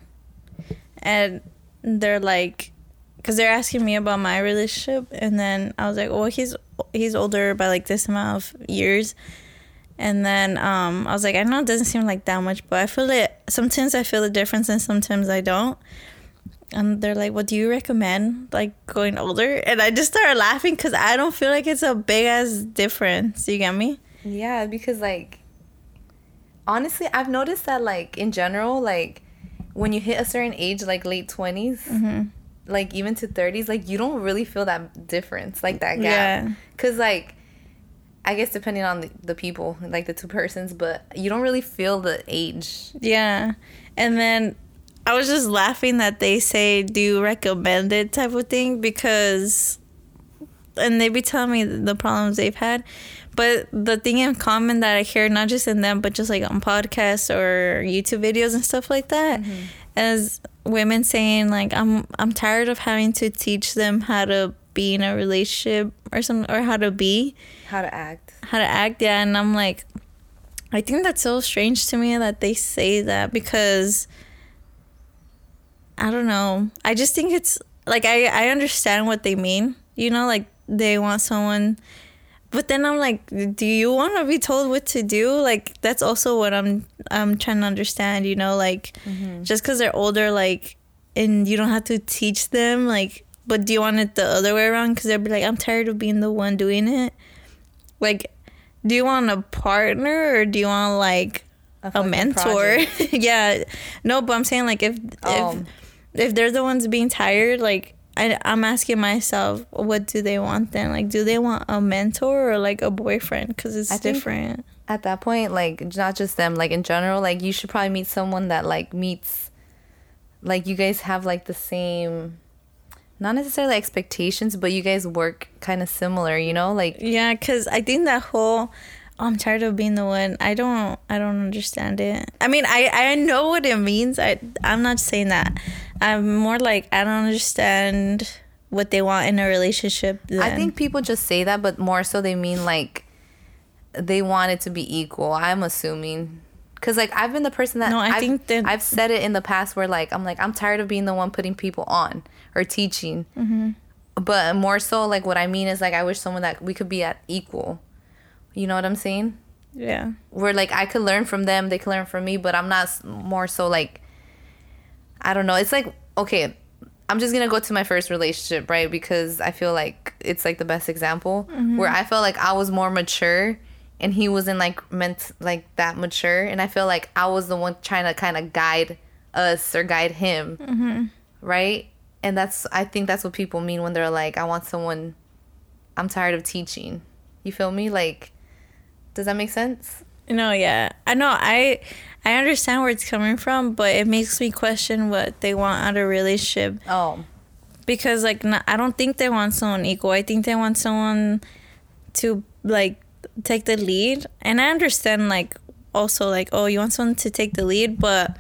And they're like, because they're asking me about my relationship, and then I was like, well, he's he's older by like this amount of years. And then um, I was like, I know it doesn't seem like that much, but I feel it. Sometimes I feel the difference, and sometimes I don't and they're like, "What do you recommend? Like going older?" And I just started laughing because I don't feel like it's a big ass difference. You get me? Yeah, because like honestly, I've noticed that like in general, like when you hit a certain age, like late 20s mm-hmm. like even to thirties, like you don't really feel that difference, like that gap. Yeah. Cause like I guess depending on the, the people, like the two persons, but you don't really feel the age. Yeah. And then I was just laughing that they say, "Do you recommend it?" type of thing because, and they be telling me the problems they've had, but the thing in common that I hear not just in them but just like on podcasts or YouTube videos and stuff like that, mm-hmm. is women saying like, "I'm I'm tired of having to teach them how to be in a relationship or some or how to be, how to act, how to act." Yeah, and I'm like, I think that's so strange to me that they say that because I don't know. I just think it's like I I understand what they mean. You know, like they want someone but then I'm like, do you want to be told what to do? Like that's also what I'm I'm trying to understand, you know, like mm-hmm. just cuz they're older like and you don't have to teach them like but do you want it the other way around cuz they'll be like I'm tired of being the one doing it. Like do you want a partner or do you want like a, a mentor? yeah. No, but I'm saying like if oh. if um. if they're the ones being tired, like I, I'm asking myself, what do they want then? Like, do they want a mentor or like a boyfriend? Because it's I different. At that point, like, not just them, like, in general, like, you should probably meet someone that, like, meets, like, you guys have, like, the same, not necessarily expectations, but you guys work kind of similar, you know? Like, yeah, because I think that whole, oh, I'm tired of being the one. I don't I don't understand it. I mean, I I know what it means. I I'm not saying that. I'm more like I don't understand what they want in a relationship. Then. I think people just say that, but more so they mean like they want it to be equal. I'm assuming. Cause like I've been the person that no, I I've, think that I've said it in the past where like I'm like I'm tired of being the one putting people on or teaching, mm-hmm. but more so like what I mean is like I wish someone that we could be at equal. You know what I'm saying? Yeah. Where like I could learn from them, they could learn from me, but I'm not more so like I don't know. It's like okay, I'm just gonna go to my first relationship, right? Because I feel like it's like the best example mm-hmm. where I felt like I was more mature and he wasn't like meant like that mature, and I feel like I was the one trying to kind of guide us or guide him, mm-hmm. right? And that's I think that's what people mean when they're like, I want someone. I'm tired of teaching. You feel me? Like, does that make sense? No, yeah, I know. I I understand where it's coming from, but it makes me question what they want out of a relationship. Oh. Because like I don't think they want someone equal. I think they want someone to like take the lead. And I understand like also like oh you want someone to take the lead, but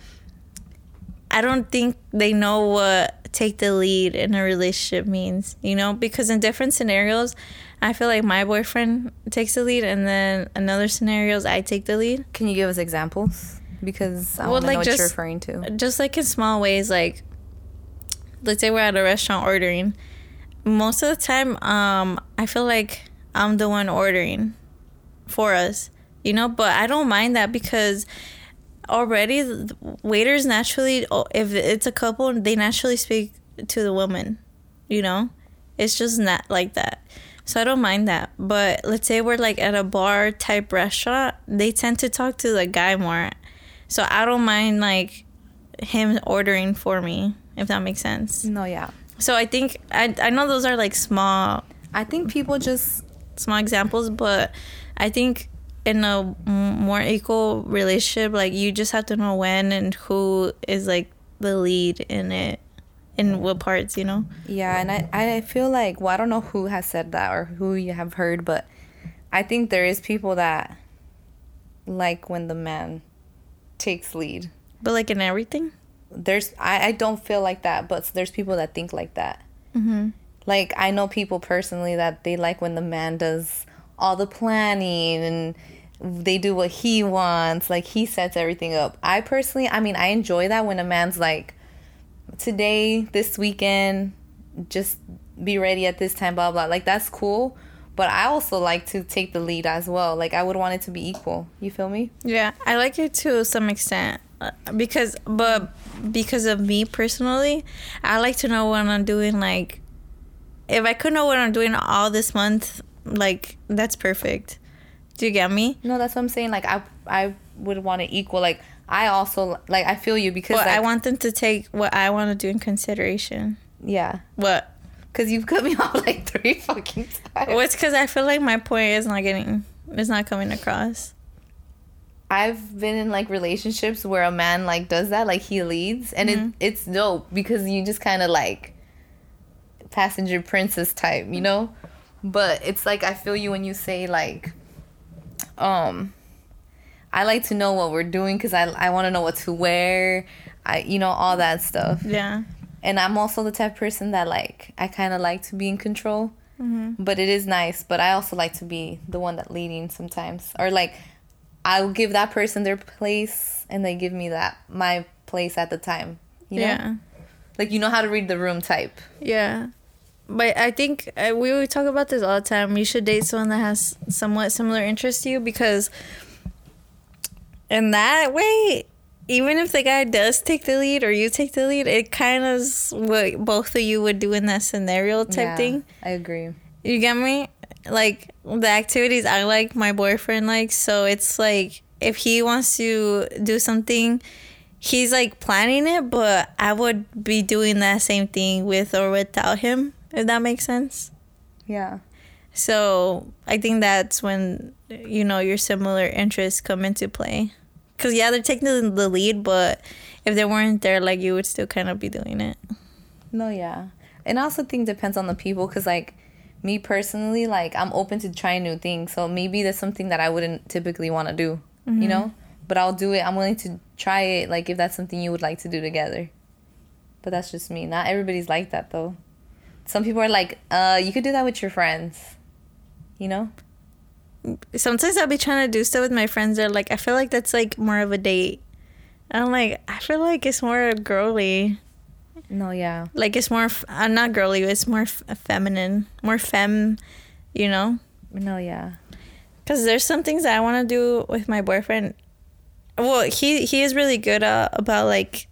I don't think they know what take the lead in a relationship means, you know? Because in different scenarios, I feel like my boyfriend takes the lead and then in other scenarios I take the lead. Can you give us examples? because I well, like know what just, you're referring to. Just like in small ways, like let's say we're at a restaurant ordering. Most of the time, um, I feel like I'm the one ordering for us, you know. But I don't mind that because already waiters naturally oh, if it's a couple they naturally speak to the woman you know? It's just not like that. So i don't mind that. But let's say we're like at a bar type restaurant they tend to talk to the guy more. So i don't mind like him ordering for me if that makes sense. No, yeah. so i think i, I know those are like small I think people just small examples, but I think in a more equal relationship, like you just have to know when and who is like the lead in it, in what parts, you know. Yeah, and I, I feel like well, I don't know who has said that or who you have heard, but I think there is people that like when the man takes lead. But like in everything. There's I, I don't feel like that, but there's people that think like that. Mm-hmm. Like I know people personally that they like when the man does all the planning and they do what he wants, like he sets everything up. I personally, I mean, I enjoy that when a man's like today, this weekend, just be ready at this time, blah blah. Like that's cool. But I also like to take the lead as well. Like I would want it to be equal. You feel me? Yeah, I like it to some extent uh, because, but because of me personally, I like to know what I'm doing. Like, if I could know what I'm doing all this month, like that's perfect. Do you get me? No, that's what I'm saying. Like I I would want it equal. Like I also like I feel you because But I want them to take what I want to do in consideration. yeah. What? Cause you've cut me off like three fucking times. Well, it's because I feel like my point is not getting, it's not coming across. I've been in like relationships where a man like does that, like he leads, and Mm-hmm. it it's dope because you just kind of like passenger princess type, you know. But it's like I feel you when you say like, um, I like to know what we're doing because I I want to know what to wear, I you know all that stuff. Yeah. And I'm also the type of person that like I kind of like to be in control. Mm-hmm. But it is nice. But I also like to be the one that leading sometimes, or like I'll give that person their place, and they give me that my place at the time. You know, Yeah. like you know how to read the room type. Yeah. But I think uh, we would talk about this all the time. You should date someone that has somewhat similar interests to you because in that way, even if the guy does take the lead or you take the lead, it kind of is what both of you would do in that scenario type Yeah, thing. I agree. You get me? Like the activities I like, my boyfriend likes. So it's like if he wants to do something, he's like planning it, but I would be doing that same thing with or without him, if that makes sense. Yeah. So I think that's when you know your similar interests come into play. Cause yeah, they're taking the lead, but if they weren't there, like you would still kind of be doing it. No, yeah. And I also think depends on the people because, like, me personally, like, I'm open to trying new things. So maybe there's something that I wouldn't typically want to do, you mm-hmm. know? But I'll do it. I'm willing to try it, like, if that's something you would like to do together. But that's just me. Not everybody's like that, though. Some people are like, uh, you could do that with your friends, you know? sometimes I'll be trying to do stuff with my friends. They're like, I feel like that's like more of a date. I'm like, I feel like it's more girly. No, yeah. Like it's more, f- uh, not girly, it's more f- feminine, more femme, you know? No, yeah. Because there's some things that I want to do with my boyfriend. Well, he he is really good uh, about like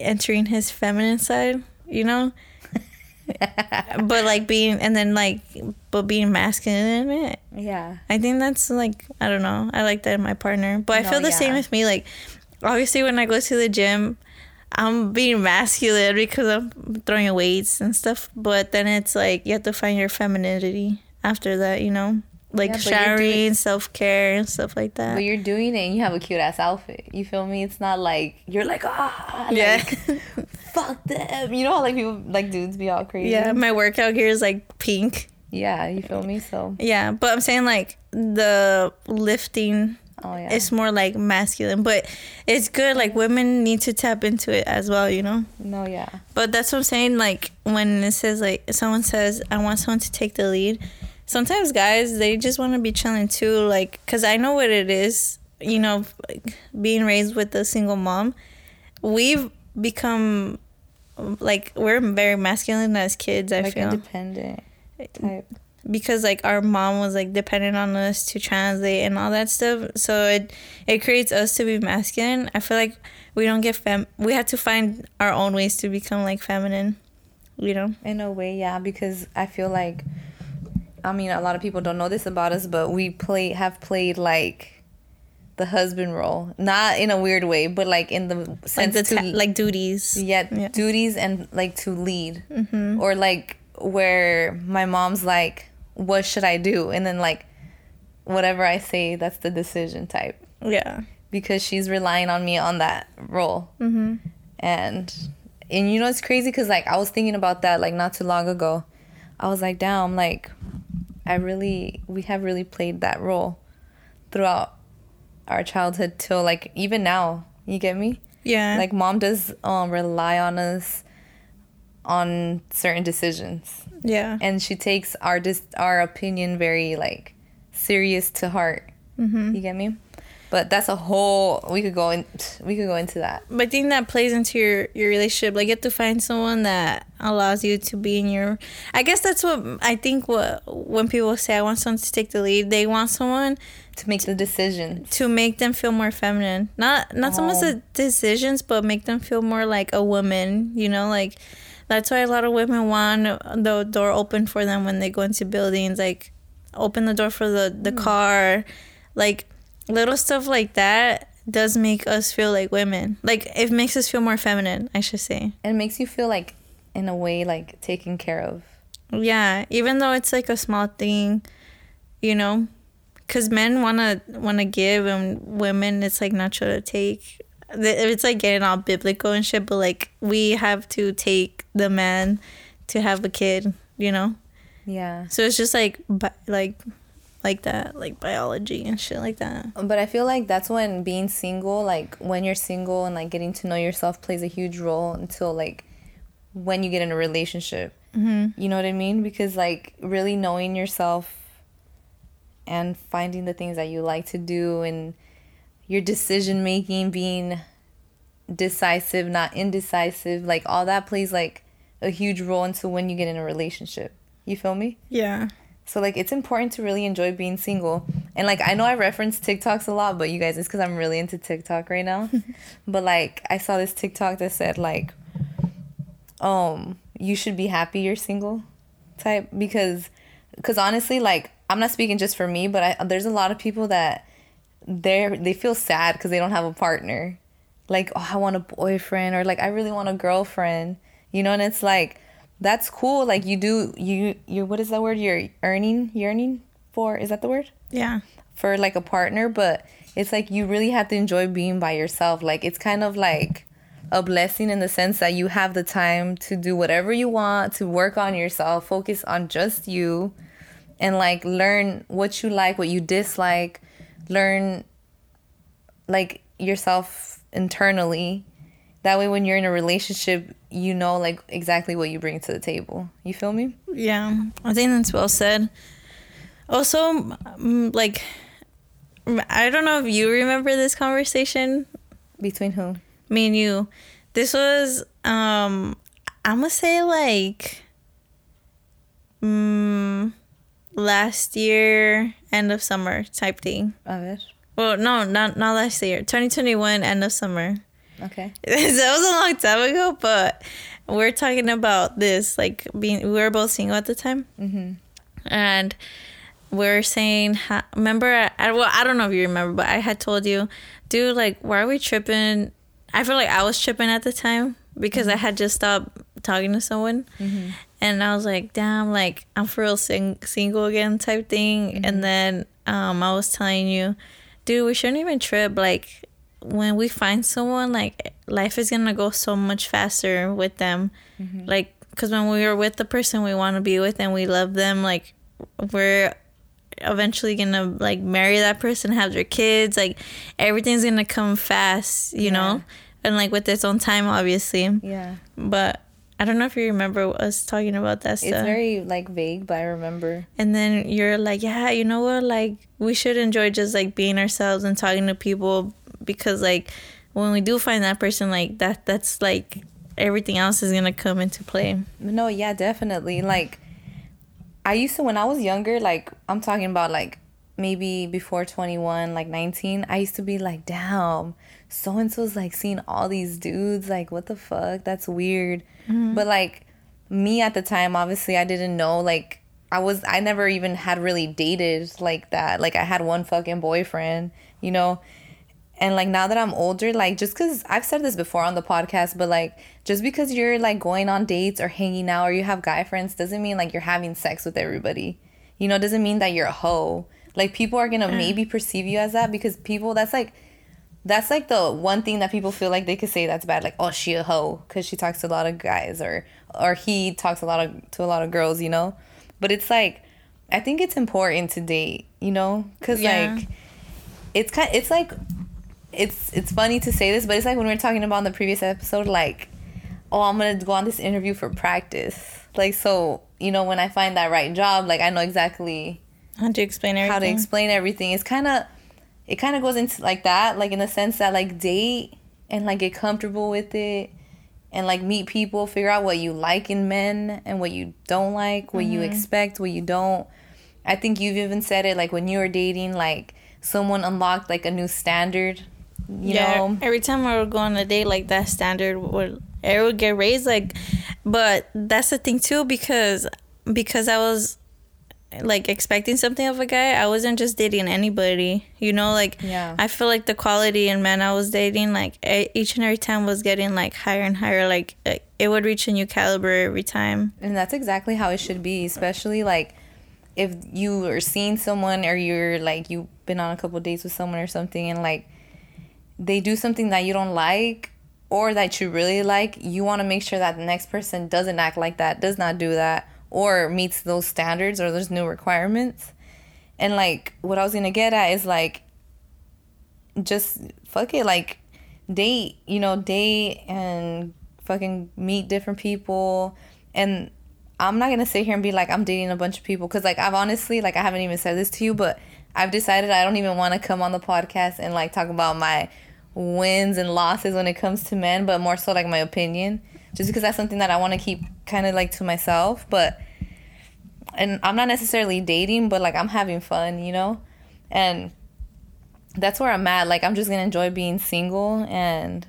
entering his feminine side, you know. but like being and then like but being masculine in it. Yeah. I think that's like I don't know. I like that in my partner, but I feel the same with me. Like obviously when I go to the gym, I'm being masculine because I'm throwing weights and stuff. But then it's like you have to find your femininity after that, you know, like Yeah, showering, self care, and stuff like that. But you're doing it and you have a cute ass outfit. You feel me? It's not like you're like, ah, yeah, like, fuck them. You know how like people like dudes be all crazy. yeah. My workout gear is like pink. Yeah, you feel me? So Yeah, but I'm saying like the lifting oh yeah. is more like masculine, but it's good. Like women need to tap into it as well, you know. no, yeah. But that's what I'm saying. Like when it says like someone says I want someone to take the lead. Sometimes guys they just want to be chilling too. Like because I know what it is. You know, like, being raised with a single mom, we've become like we're very masculine as kids. I Like feel independent type. because like our mom was like dependent on us to translate and all that stuff. So it it creates us to be masculine. I feel like we don't get fem. We had to find our own ways to become like feminine. You know. In a way, yeah, because I feel like, I mean, a lot of people don't know this about us, but we play have played like the husband role, not in a weird way, but like in the Like sense the to like duties. yeah, Yeah. duties and like to lead or like where my mom's like what should i do and then like whatever i say that's the decision type Yeah. because she's relying on me on that role mm-hmm. and and you know it's crazy because like i was thinking about that like not too long ago i was like damn like i really we have really played that role throughout our childhood till like even now you get me Yeah. like mom does um, rely on us on certain decisions yeah. and she takes our dis- our opinion very like serious to heart Mm-hmm. you get me but that's a whole we could go in we could go into that But I think that plays into your your relationship. Like you have to find someone that allows you to be in your. I guess that's what I think. What when people say I want someone to take the lead, they want someone to make the decision to make them feel more feminine. Not not so much Oh. the um, decisions, but make them feel more like a woman. You know, like that's why a lot of women want the door open for them when they go into buildings. Like open the door for the the mm. car, like little stuff like that does make us feel like women. Like it makes us feel more feminine. I should say. it makes you feel like in a way like taken care of Yeah, even though it's like a small thing, you know, because men wanna wanna give and women it's like natural to take. It's like getting all biblical and shit, but like we have to take the man to have a kid, you know. yeah So it's just like bi- like like that, like biology and shit like that. but i feel like that's when being single like when you're single and like getting to know yourself plays a huge role until like when you get in a relationship Mm-hmm. you know what i mean because like really knowing yourself and finding the things that you like to do and your decision making being decisive not indecisive like all that plays like a huge role into when you get in a relationship you feel me Yeah. so like it's important to really enjoy being single. And like I know I reference TikToks a lot, but you guys it's cuz I'm really into TikTok right now. but like I saw this TikTok that said like um you should be happy you're single type because cuz honestly like I'm not speaking just for me, but I there's a lot of people that they're they feel sad cuz they don't have a partner. Like, oh, I want a boyfriend or like I really want a girlfriend. You know, and it's like that's cool. Like you do you you what is that word? You're earning yearning for is that the word? Yeah. For like a partner, but it's like you really have to enjoy being by yourself. Like it's kind of like a blessing in the sense that you have the time to do whatever you want, to work on yourself, focus on just you and like learn what you like, what you dislike, learn like yourself internally. That way when you're in a relationship, you know like exactly what you bring to the table. You feel me? Yeah, I think that's well said. Also, like, I don't know if you remember this conversation, Between who? me and you. This was, um, I'm gonna say like, mm, last year, end of summer type thing. A ver. Well, no, not not last year. 2021, end of summer. Okay. that was a long time ago, but we're talking about this like being we were both single at the time, mm-hmm. and we're saying, remember? I, I- well, I don't know if you remember, but I had told you, dude, like, why are we tripping? I feel like I was tripping at the time because I had just stopped talking to someone, and I was like, damn, like I'm for real sing- single again type thing, and then um, I was telling you, dude, we shouldn't even trip, like when we find someone like life is gonna go so much faster with them. Like because when we are with the person we want to be with and we love them like we're eventually gonna like marry that person have their kids like everything's gonna come fast you know? And like with its own time obviously. Yeah. but i don't know if you remember us talking about that stuff It's very like vague, but I remember. and then you're like, yeah, you know what? Like, we should enjoy just like being ourselves and talking to people because, like, when we do find that person, like that, that's like everything else is gonna come into play. No, yeah, definitely. Like I used to when I was younger, like I'm talking about like maybe before 21, like 19, I used to be like, damn, so and so's like seeing all these dudes. Like, what the fuck? That's weird. Mm-hmm. But like, me at the time, obviously, I didn't know. Like, I was, I never even had really dated like that. Like, I had one fucking boyfriend, you know? And like, now that I'm older, like, just because I've said this before on the podcast, but like, just because you're like going on dates or hanging out or you have guy friends doesn't mean like you're having sex with everybody. You know, doesn't mean that you're a hoe like people are gonna maybe perceive you as that because people that's like that's like the one thing that people feel like they could say that's bad like oh she a hoe because she talks to a lot of guys or or he talks a lot of to a lot of girls you know but it's like i think it's important to date you know because yeah. like it's kind it's like it's it's funny to say this but it's like when we were talking about in the previous episode like oh i'm gonna go on this interview for practice like so you know when i find that right job like i know exactly how to explain everything. How to explain everything. It's kind of, it kind of goes into like that, like in the sense that like date and like get comfortable with it and like meet people, figure out what you like in men and what you don't like, what mm-hmm. you expect, what you don't. I think you've even said it like when you were dating, like someone unlocked like a new standard. You yeah, know? every time I would go on a date, like that standard would it would get raised. Like, but that's the thing too because because I was like expecting something of a guy, I wasn't just dating anybody. You know, like yeah. I feel like the quality in men I was dating, like each and every time was getting like higher and higher. Like it would reach a new caliber every time. And that's exactly how it should be, especially like if you are seeing someone or you're like you've been on a couple dates with someone or something, and like they do something that you don't like or that you really like, you want to make sure that the next person doesn't act like that, does not do that or meets those standards or those new requirements. And like what I was gonna get at is like just fuck it, like date, you know, date and fucking meet different people. And I'm not gonna sit here and be like I'm dating a bunch of people because like I've honestly like I haven't even said this to you, but I've decided I don't even want to come on the podcast and like talk about my wins and losses when it comes to men, but more so like my opinion just because that's something that I want to keep kind of like to myself. But and I'm not necessarily dating, but like I'm having fun, you know, and that's where I'm at. Like I'm just gonna enjoy being single and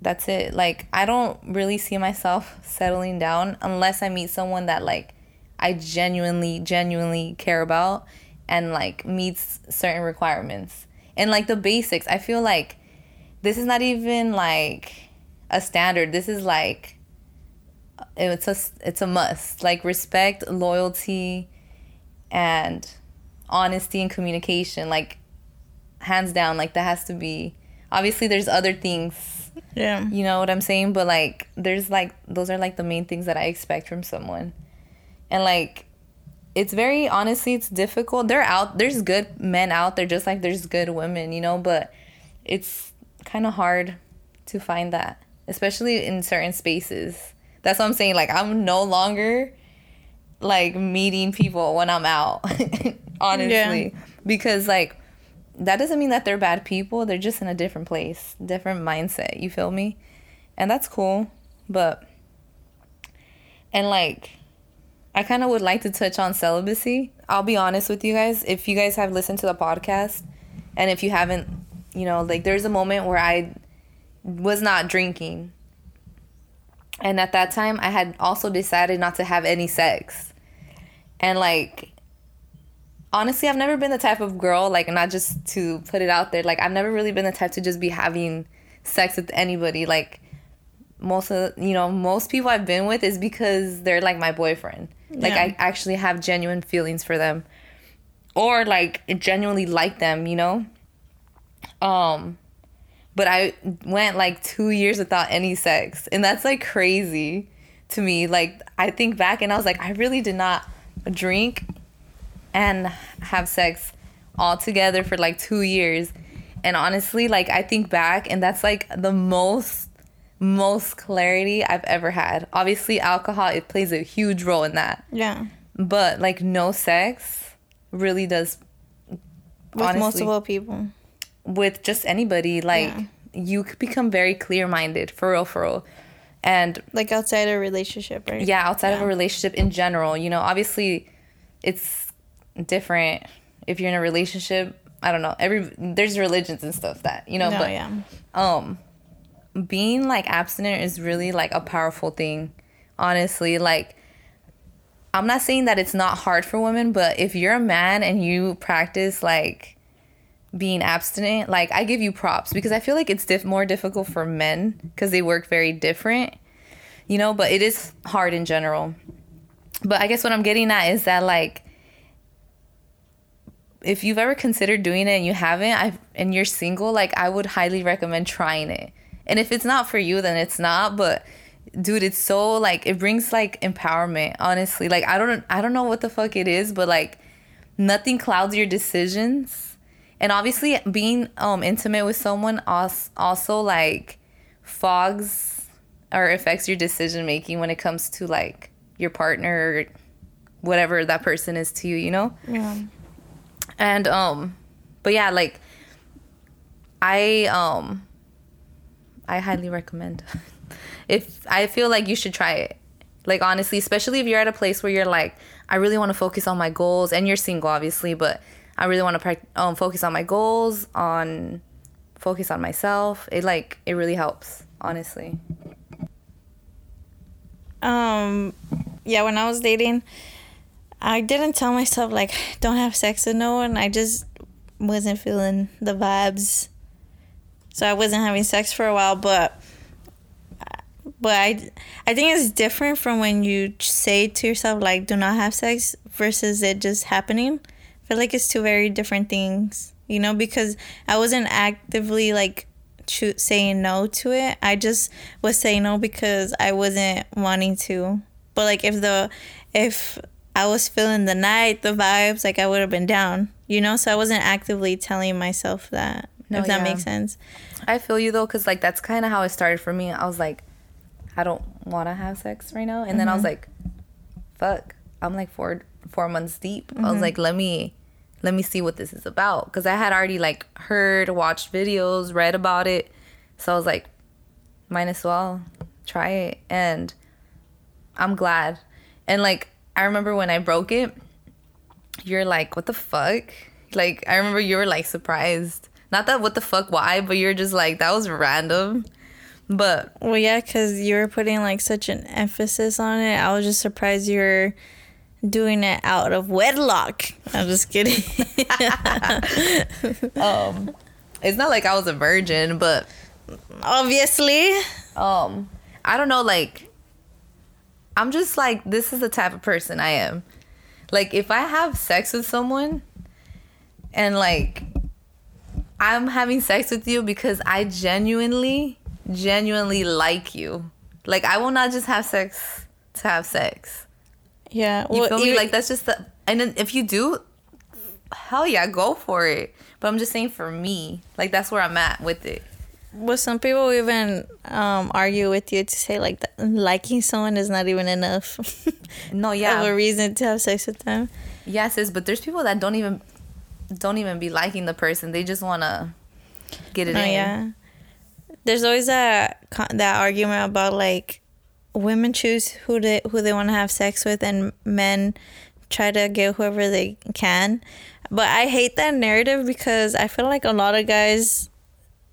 that's it. Like I don't really see myself settling down unless I meet someone that like I genuinely, genuinely care about and like meets certain requirements. And like the basics, I feel like this is not even like a standard. This is like it's a it's a must. Like respect, loyalty, and honesty and communication. Like hands down, like that has to be. Obviously, there's other things. Yeah. You know what I'm saying? But like, there's like those are like the main things that I expect from someone, and like. It's very honestly, it's difficult. They're out. There's good men out there, just like there's good women, you know. But it's kind of hard to find that especially in certain spaces. That's what I'm saying. Like I'm no longer like meeting people when I'm out, honestly, yeah. because like that doesn't mean that they're bad people. They're just in a different place, different mindset. You feel me? And that's cool, but and like I kind of would like to touch on celibacy. I'll be honest with you guys. If you guys have listened to the podcast, and if you haven't, you know, like there's a moment where I was not drinking. And at that time, I had also decided not to have any sex. And like, honestly, I've never been the type of girl, like, not just to put it out there, like, I've never really been the type to just be having sex with anybody. Like, most of, you know, most people I've been with is because they're like my boyfriend. Like, yeah. I actually have genuine feelings for them. Or like, genuinely like them, you know? Um, but I went like two years without any sex. And that's like crazy to me. Like, I think back and I was like, I really did not drink and have sex all together for like two years. And honestly, like, I think back and that's like the most, most clarity I've ever had. Obviously, alcohol, it plays a huge role in that. Yeah. But like, no sex really does. With honestly, multiple people with just anybody like yeah. you become very clear-minded for real for real And Like outside a relationship, right? yeah, outside of a relationship in general, you know, obviously it's different if you're in a relationship. I don't know. Every there's religions and stuff that, you know, No, but yeah. um being like abstinent is really like a powerful thing honestly like i'm not saying that it's not hard for women but if you're a man and you practice like being abstinent like i give you props because i feel like it's diff- more difficult for men because they work very different you know but it is hard in general but i guess what i'm getting at is that like if you've ever considered doing it and you haven't I and you're single, like I would highly recommend trying it. And if it's not for you, then it's not. But dude, it's so like it brings like empowerment. Honestly, like I don't I don't know what the fuck it is, but like nothing clouds your decisions. And obviously, being um intimate with someone also also like fogs or affects your decision making when it comes to like your partner or whatever that person is to you. You know. Yeah. And um but yeah, like I um I highly recommend. if I feel like you should try it. Like honestly, especially if you're at a place where you're like I really want to focus on my goals and you're single obviously, but I really want to prac- um focus on my goals, on focus on myself. It like it really helps, honestly. Um, yeah, when I was dating, I didn't tell myself like don't have sex with no one. I just wasn't feeling the vibes, so I wasn't having sex for a while. But but I I think it's different from when you say to yourself like do not have sex versus it just happening. I feel like it's two very different things, you know, because I wasn't actively like choo- saying no to it. I just was saying no because I wasn't wanting to. But like if the if I was feeling the night, the vibes, like I would have been down, you know. So I wasn't actively telling myself that. No, if that yeah. makes sense. I feel you though, cause like that's kind of how it started for me. I was like, I don't want to have sex right now, and then I was mm-hmm. like, fuck, I'm like four four months deep. I was mm-hmm. like, let me let me see what this is about, cause I had already like heard, watched videos, read about it, so I was like, might as well try it, and I'm glad. And like I remember when I broke it, you're like, what the fuck? Like I remember you were like surprised. Not that what the fuck why, but you're just like that was random. But Well, yeah, because you were putting like such an emphasis on it. I was just surprised you were doing it out of wedlock. I'm just kidding. um it's not like I was a virgin, but Obviously. um I don't know like I'm just like this is the type of person I am. Like if I have sex with someone and like I'm having sex with you because I genuinely genuinely like you. Like I will not just have sex to have sex. Yeah. You feel me? Like that's just the and then if you do, hell yeah, go for it. But I'm just saying for me, like that's where I'm at with it. well, some people even um, argue with you to say like that liking someone is not even enough No, yeah, of a reason to have sex with them. yeah, sis. But there's people that don't even don't even be liking the person. They just wanna get it Oh in. yeah. There's always that that argument about like women choose who they who they want to have sex with and men try to get whoever they can. But I hate that narrative because I feel like a lot of guys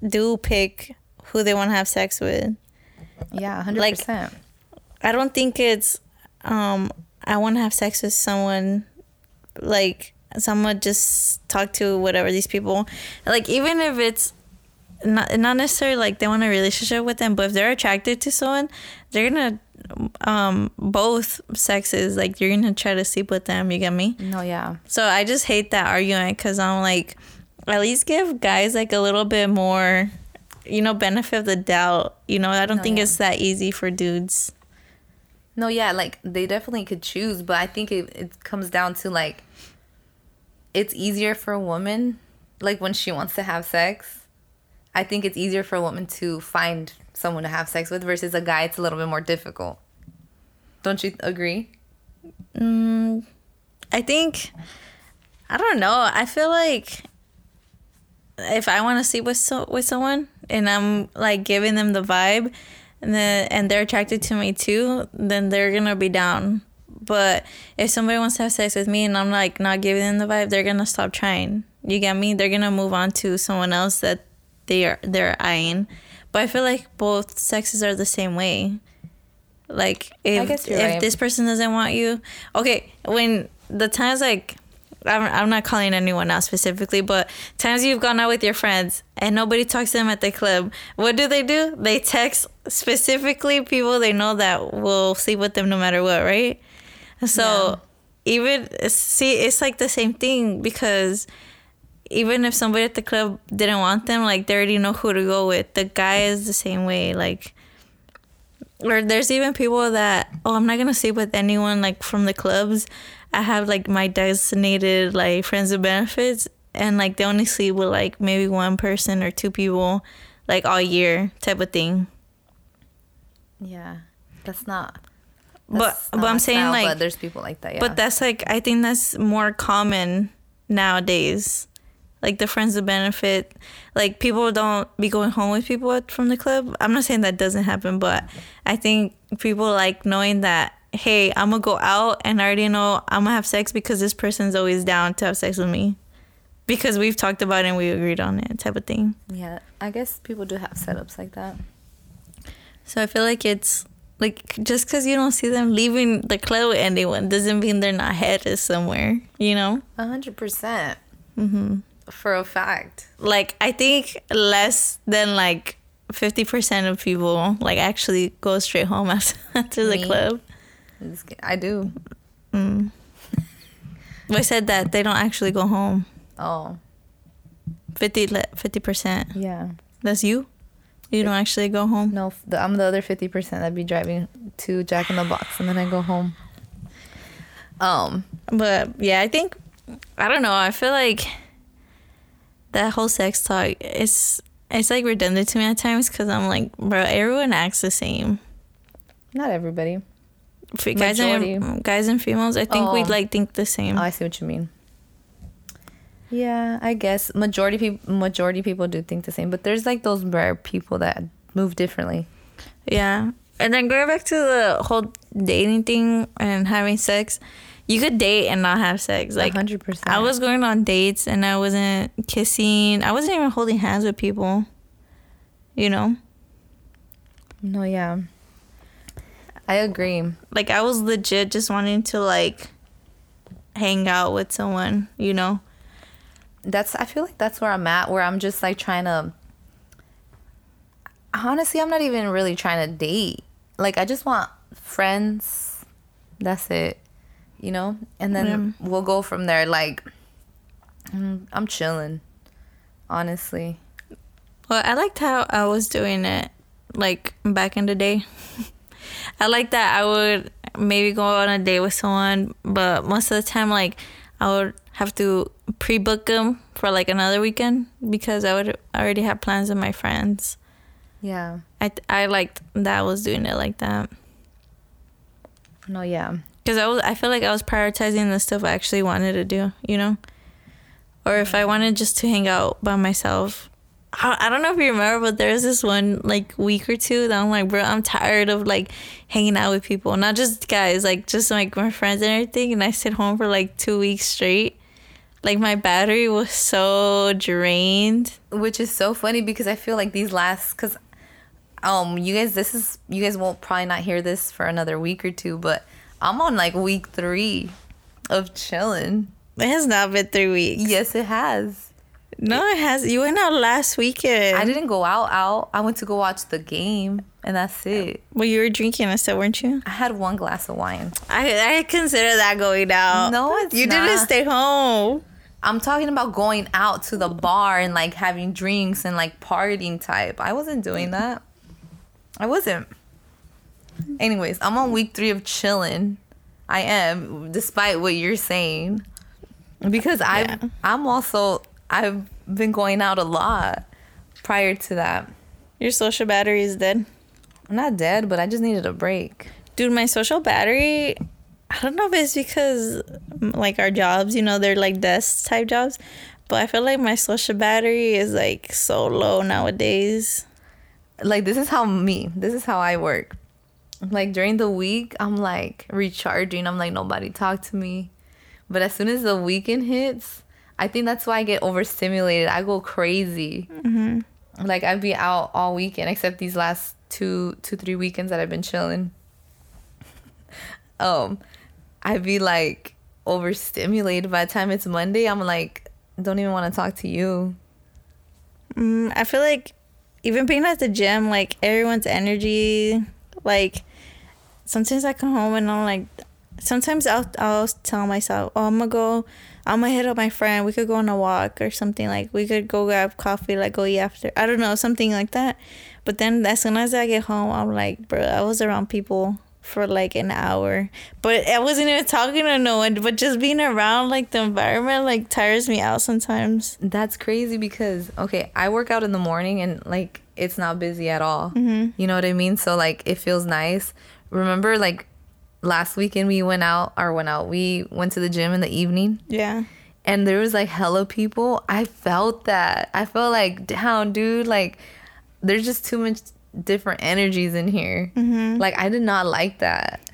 do pick who they want to have sex with. Yeah, hundred Like- percent. I don't think it's um I want to have sex with someone like someone just talk to whatever these people like even if it's not not necessarily like they want a relationship with them but if they're attracted to someone they're gonna um both sexes like you're gonna try to sleep with them you get me No, yeah, so I just hate that argument because I'm like, at least give guys like a little bit more, you know, benefit of the doubt. You know, I don't No, think yeah. it's that easy for dudes. no, yeah. Like they definitely could choose, but I think it it comes down to like it's easier for a woman, like when she wants to have sex. I think it's easier for a woman to find someone to have sex with versus a guy. It's a little bit more difficult. Don't you agree? Mm, I think, I don't know. I feel like if I want to sleep with so, with someone and I'm like giving them the vibe, and then and they're attracted to me too, then they're gonna be down. But if somebody wants to have sex with me and I'm like not giving them the vibe, they're gonna stop trying. You get me? They're gonna move on to someone else that they are they're eyeing. But I feel like both sexes are the same way. Like if if right. this person doesn't want you, okay. When the times like I'm, I'm not calling anyone out specifically, but times you've gone out with your friends and nobody talks to them at the club, what do they do? They text specifically people they know that will sleep with them no matter what, right? So even see, it's like the same thing because even if somebody at the club didn't want them, like they already know who to go with. The guy is the same way, like. Or there's even people that oh I'm not gonna sleep with anyone like from the clubs. I have like my designated like friends with benefits, and like they only sleep with like maybe one person or two people, like all year type of thing. Yeah, that's not. But that's but not I'm saying style, like but there's people like that. Yeah. But that's like I think that's more common nowadays. Like the friends of benefit, like people don't be going home with people from the club. I'm not saying that doesn't happen, but I think people like knowing that hey, I'm gonna go out and I already know I'm gonna have sex because this person's always down to have sex with me. Because we've talked about it and we agreed on it, type of thing. yeah, I guess people do have setups like that. So I feel like it's like just because you don't see them leaving the club with anyone doesn't mean they're not headed somewhere, you know? A hundred percent. Mm-hmm. For a fact. like I think less than like fifty percent of people like actually go straight home after, after the club. I do. Mm. I said that they don't actually go home. Oh, 50 percent. yeah. That's you. You don't actually go home. No, the, I'm the other fifty percent that be driving to Jack in the Box, and then I go home. Um, But yeah, I think I don't know. I feel like that whole sex talk is it's like redundant to me at times because I'm like, bro, everyone acts the same. not everybody. F- Guys and guys and females, I think we Oh. like think the same. Oh, I see what you mean. Yeah, I guess majority people majority people do think the same, but there's like those rare people that move differently. Yeah. And then going back to the whole dating thing and having sex, you could date and not have sex. Like hundred percent. I was going on dates and I wasn't kissing. I wasn't even holding hands with people. You know? no, yeah. I agree. Like I was legit just wanting to like hang out with someone, you know? That's I feel like that's where I'm at, where I'm just like trying to. Honestly, I'm not even really trying to date. Like I just want friends. That's it, you know. And then we'll go from there. Like, I'm chilling. Honestly, Well, I liked how I was doing it like back in the day. I like that I would maybe go on a date with someone, but most of the time, like I would have to pre-book them for like another weekend because I would already have plans with my friends. yeah. I I liked that I was doing it like that No, yeah. Because I was I feel like I was prioritizing the stuff I actually wanted to do, you know. Or if I wanted just to hang out by myself, I, I don't know if you remember, but there was this one like week or two that I'm like, bro, I'm tired of like hanging out with people, not just guys, like just like my friends and everything. And I stayed home for like two weeks straight. Like my battery was so drained. which is so funny because I feel like these last because um you guys this is you guys won't probably not hear this for another week or two but I'm on like week three of chilling. It has not been three weeks. Yes, it has. No, it has. You went out last weekend. I didn't go out out. I went to go watch the game and that's it. Well, you were drinking I said, weren't you? I had one glass of wine. I I consider that going out. No, it's you didn't not. stay home. I'm talking about going out to the bar and like having drinks and like partying type. I wasn't doing that. I wasn't. Anyways, I'm on week three of chilling. I am, despite what you're saying, because I Yeah. I'm also I've been going out a lot prior to that. Your social battery is dead. I'm not dead, but I just needed a break. Dude, my social battery, I don't know if it's because mm, like our jobs, you know, they're like desk type jobs, but I feel like my social battery is like so low nowadays. like this is how me, this is how I work. Like during the week, I'm like recharging. I'm like nobody talk to me. But as soon as the weekend hits, I think that's why I get overstimulated. I go crazy. Mm-hmm. Like I'd be out all weekend, except these last two, two, three weekends that I've been chilling. um, I'd be like overstimulated. By the time it's Monday, I'm like, don't even want to talk to you. Mm, I feel like even being at the gym, like everyone's energy, like sometimes I come home and I'm like, sometimes I'll I'll tell myself, oh, I'm gonna go, I'm gonna hit up my friend. We could go on a walk or something like we could go grab coffee, like go eat after. I don't know, something like that. But then as soon as I get home, I'm like, bro, I was around people for like an hour, but I wasn't even talking to no one. But just being around like the environment like tires me out sometimes. That's crazy because okay, I work out in the morning and like it's not busy at all. Mm-hmm. You know what I mean? So like it feels nice. Remember like last weekend we went out or went out. We went to the gym in the evening. Yeah. And there was like hella people. I felt that. I felt like down, dude. Like there's just too much different energies in here. Mm-hmm. Like I did not like that.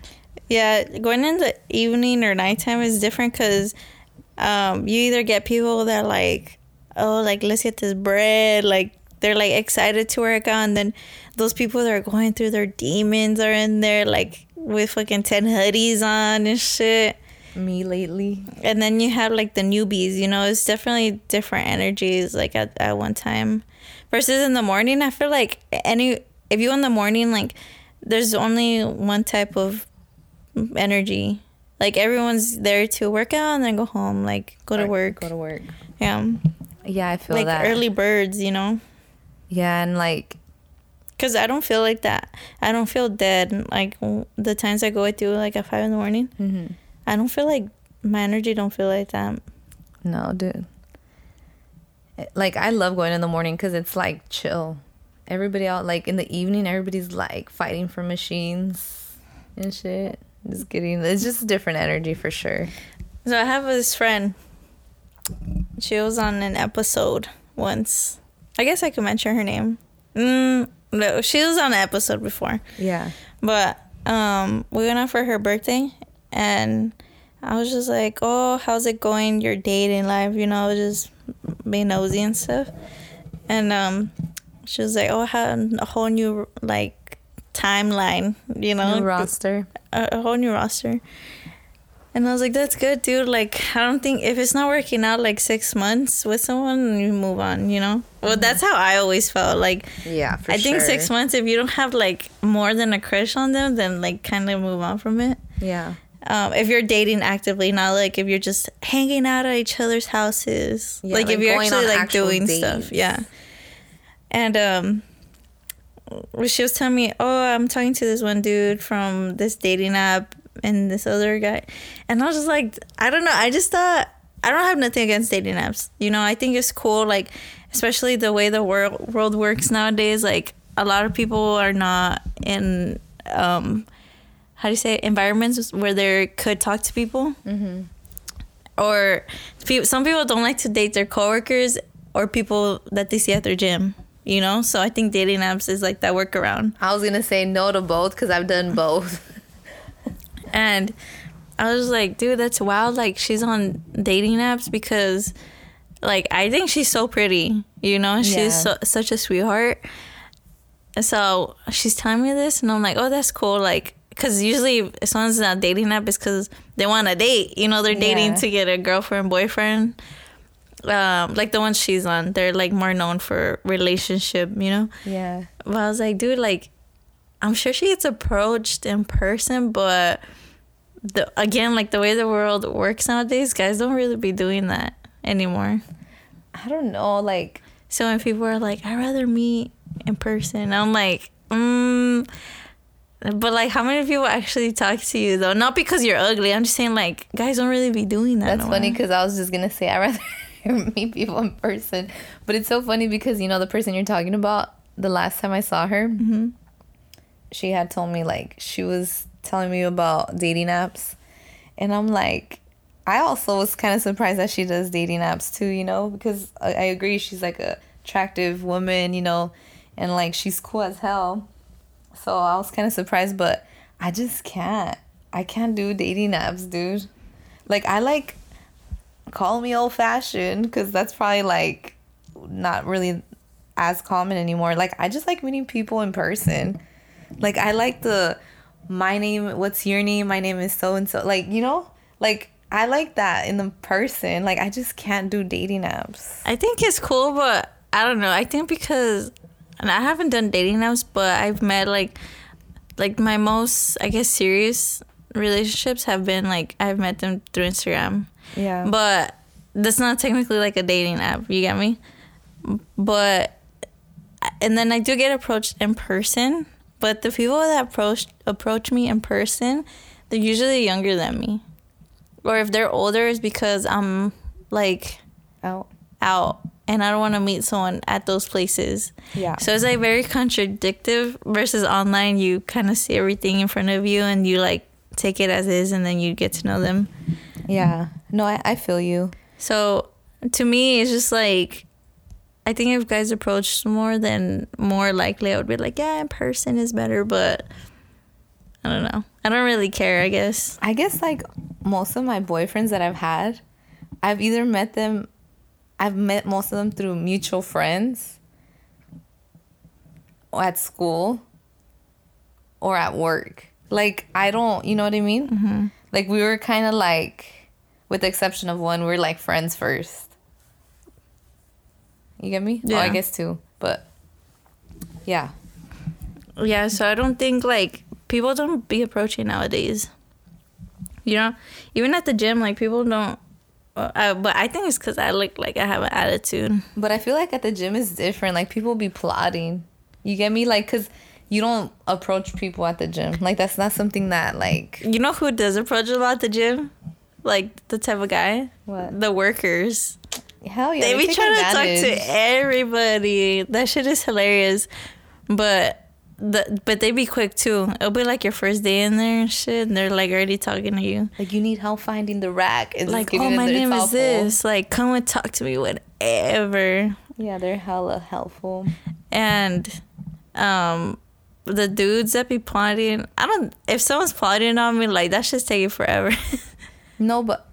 Yeah, going in the evening or nighttime is different because um, you either get people that like, oh, like let's get this bread, like they're like excited to work out, and then those people that are going through their demons are in there like with fucking ten hoodies on and shit. Me lately. And then you have like the newbies, you know, it's definitely different energies like at, at one time. Versus in the morning, I feel like any if you in the morning like there's only one type of energy. Like everyone's there to work out and then go home, like go to work. Go to work. Yeah. Yeah, I feel like that. early birds, you know. Yeah, and like Cause I don't feel like that. I don't feel dead. Like the times I go through like at five in the morning, mhm. I don't feel like my energy don't feel like that. no, dude. Like I love going in the morning because it's like chill. Everybody out like in the evening, everybody's like fighting for machines and shit. Just getting it's just a different energy for sure. So I have this friend. She was on an episode once. I guess I could mention her name. Mm, no, she was on an episode before. Yeah. But um, we went out for her birthday, and I was just like, "Oh, how's it going? Your dating life? You know, just being nosy and stuff." And um, she was like, "Oh, I had a whole new like timeline. You know, New roster. a, a whole new roster." And I was like, "That's good, dude. Like, I don't think if it's not working out like six months with someone, you move on. You know. Well, that's how I always felt. Like, Yeah, I think sure. six months. If you don't have like more than a crush on them, then like kind of move on from it. Yeah. Um, if you're dating actively, not like if you're just hanging out at each other's houses. Yeah, like, if you're actually like actual doing dates. stuff, yeah. And um, she was telling me, "Oh, I'm talking to this one dude from this dating app and this other guy," and I was just like, I don't know. I just thought I don't have nothing against dating apps. You know, I think it's cool. Like, especially the way the world world works nowadays. Like, a lot of people are not in um, how do you say it? environments where they could talk to people. Mm-hmm. Or pe- some people don't like to date their coworkers or people that they see at their gym. You know, so I think dating apps is like that workaround. I was gonna say no to both because I've done both. And I was like, dude, that's wild. Like she's on dating apps because, like, I think she's so pretty. You know, she's Yeah. so, such a sweetheart. So she's telling me this, and I'm like, oh, that's cool. Like, because usually if someone's not dating app, it's because they want to date. You know, they're dating Yeah. to get a girlfriend, boyfriend. Um, like the ones she's on, they're like more known for relationship. You know. yeah. But I was like, dude, like, I'm sure she gets approached in person, but the again, like the way the world works nowadays, guys don't really be doing that anymore. I don't know. Like So when people are like, I'd rather meet in person, I'm like, mm. But like, how many people actually talk to you though? Not because you're ugly. I'm just saying, like, guys don't really be doing that. That's no funny because I was just gonna say I rather meet people in person, but it's so funny because you know the person you're talking about. The last time I saw her, Mm-hmm. she had told me like she was telling me about dating apps, and I'm like, I also was kind of surprised that she does dating apps too. You know, because I, I agree she's like a attractive woman. You know, and like she's cool as hell. So I was kind of surprised, but I just can't. I can't do dating apps, dude. Like I like call me old fashioned because that's probably like not really as common anymore. Like I just like meeting people in person. Like I like the my name, what's your name? My name is so and so. Like, you know? Like I like that in the person. Like I just can't do dating apps. I think it's cool, but I don't know. I think because and I haven't done dating apps, but I've met like like my most I guess serious relationships have been like I've met them through Instagram. Yeah. But that's not technically like a dating app. You get me? But and then I do get approached in person. But the people that approach approach me in person, they're usually younger than me, or if they're older, it's because I'm like out out and I don't want to meet someone at those places. Yeah. So it's like very contradictive versus online. You kind of see everything in front of you and you like take it as is and then you get to know them. Yeah. No, I, I feel you. So to me, it's just like I think if guys approached more, then more likely I would be like, yeah, in person is better. But I don't know. I don't really care. I guess. I guess like most of my boyfriends that I've had, I've either met them, I've met most of them through mutual friends, or at school, or at work. Like I don't, you know what I mean? Mm-hmm. Like we were kind of like, with the exception of one, we are like friends first. You get me? Yeah. Oh, I guess too. but yeah. Yeah. So I don't think like people don't be approaching nowadays. You know, even at the gym, like people don't. Uh, but I think it's because I look like I have an attitude. But I feel like at the gym is different. Like people be plotting. You get me? Like, cause you don't approach people at the gym. Like that's not something that like. You know who does approach a lot at the gym? Like the type of guy. What? The workers. Hell yeah. they be take trying to talk to everybody. That shit is hilarious. But the but they be quick too. It'll be like your first day in there and shit, and they're like already talking to you. Like you need help finding the rack. It's Like, oh, my name is this. Like, come and talk to me, whatever. Yeah, they're hella helpful. And um the dudes that be plotting, I don't. If someone's plotting on me, like that's just taking forever. No, but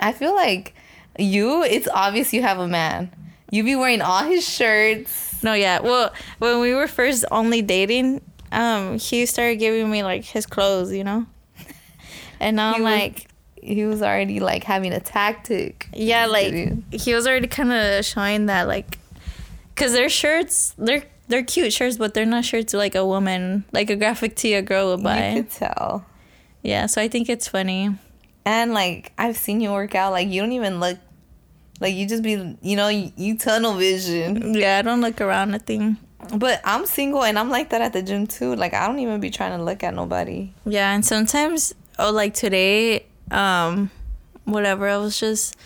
I feel like you. It's obvious you have a man. You be wearing all his shirts. No, yeah. Well, when we were first only dating, um, he started giving me like his clothes, you know. And now He I'm was- like, He was already like having a tactic. yeah, like he was already kind of showing that, like, cause their shirts, they're they're cute shirts, but they're not shirts like a woman, like a graphic tee a girl would buy. You could tell. Yeah, so I think it's funny. And like I've seen you work out. Like you don't even look. Like you just be, you know, you, you tunnel vision. Yeah, I don't look around a thing. But I'm single and I'm like that at the gym too. Like I don't even be trying to look at nobody. Yeah, and sometimes, oh, like today, um, whatever, I was just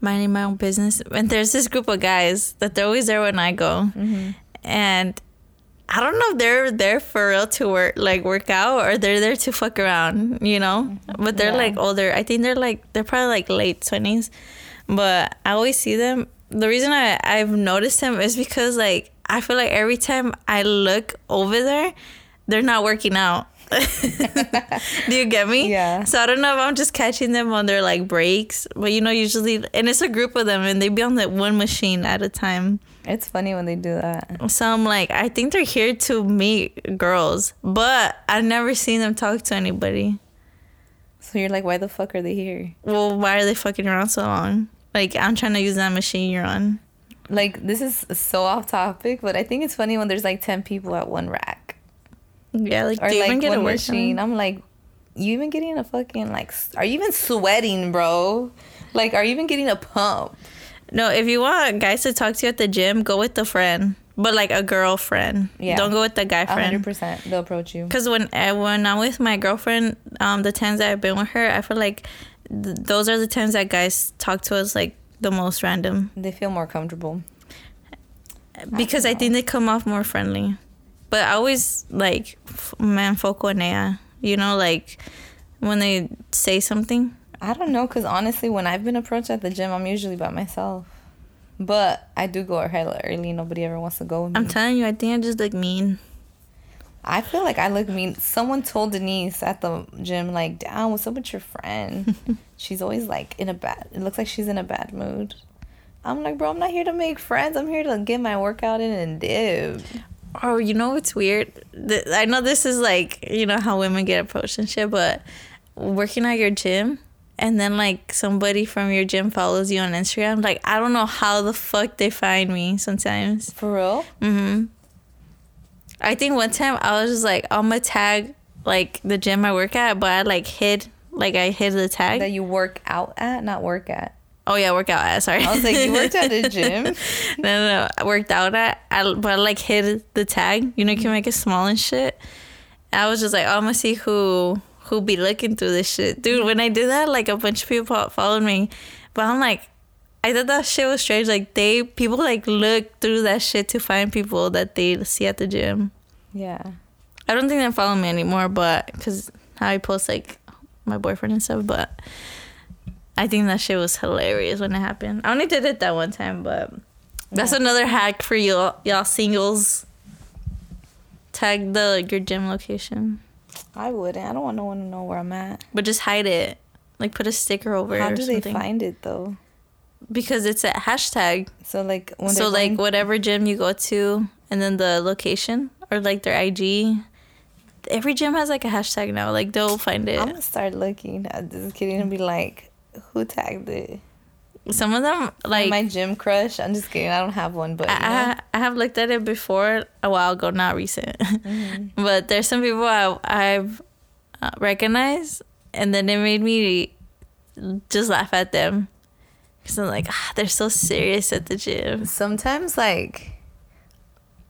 minding my own business. And there's this group of guys that they're always there when I go. And I don't know if they're there for real to work, like work out, or they're there to fuck around, you know? But they're Yeah. like older. I think they're like, they're probably like late 20s. But I always see them. The reason I, I've noticed them is because, like, I feel like every time I look over there, they're not working out. Do you get me? Yeah. So I don't know if I'm just catching them on their like breaks, but you know, usually, and it's a group of them, and they be on that one machine at a time. It's funny when they do that. So I'm like, I think they're here to meet girls, but I've never seen them talk to anybody. So you're like, why the fuck are they here? Well, why are they fucking around so long? Like, I'm trying to use that machine you're on. Like this is so off topic, but I think it's funny when there's like ten people at one rack Yeah, like, or do you like even get a one machine. I'm like, you even getting a fucking like? Are you even sweating, bro? Like, are you even getting a pump? No, if you want guys to talk to you at the gym, go with the friend, but like a girlfriend. Yeah. Don't go with the guy friend. Hundred percent, they'll approach you. Because when uh, when I'm with my girlfriend, um, the times that I've been with her, I feel like th- those are the times that guys talk to us like the most random. They feel more comfortable. because I think they come off more friendly. But I always like f- man foco nea, you know, like when they say something. I don't know, cause honestly, when I've been approached at the gym, I'm usually by myself. But I do go hella early. Nobody ever wants to go with me. I'm telling you, I think I just look mean. I feel like I look mean. Someone told Denise at the gym, like, "Damn, what's up with your friend? she's always like in a bad. It looks like she's in a bad mood." I'm like, bro, I'm not here to make friends. I'm here to get my workout in and dip. Oh, you know what's weird? I know this is like you know how women get approached and shit, but working at your gym and then like somebody from your gym follows you on Instagram, like I don't know how the fuck they find me sometimes. For real? Mm-hmm. I think one time I was just like, I'm gonna tag like the gym I work at, but I like hid like I hid the tag. That you work out at, not work at. Oh yeah, workout at. Sorry. I was like, you worked at a gym. no, no, no. I worked out at, I, but I like hid the tag. You know, you can make it small and shit. I was just like, oh, I'm gonna see who who be looking through this shit, dude. When I did that, like a bunch of people followed me, but I'm like, I thought that shit was strange. Like they people like look through that shit to find people that they see at the gym. Yeah. I don't think they follow me anymore, but because how I post like my boyfriend and stuff, but I think that shit was hilarious when it happened. I only did it that one time, but that's Yeah. another hack for y'all, y'all singles. Tag the your gym location, I wouldn't. I don't want no one to know where I'm at. but just hide it. Like put a sticker over How it or do something. they find it though? Because it's a hashtag. So like when so like going- whatever gym you go to, and then the location or like their IG. Every gym has like a hashtag now. Like they'll find it. I'm gonna start looking at this kidding and be like, who tagged it? Some of them like my gym crush. I'm just kidding. I don't have one, but you know. I, I have looked at it before a while ago, not recent. Mm-hmm. but there's some people I, I've uh, recognized, and then it made me just laugh at them. Because I'm like, ah, they're so serious at the gym. sometimes like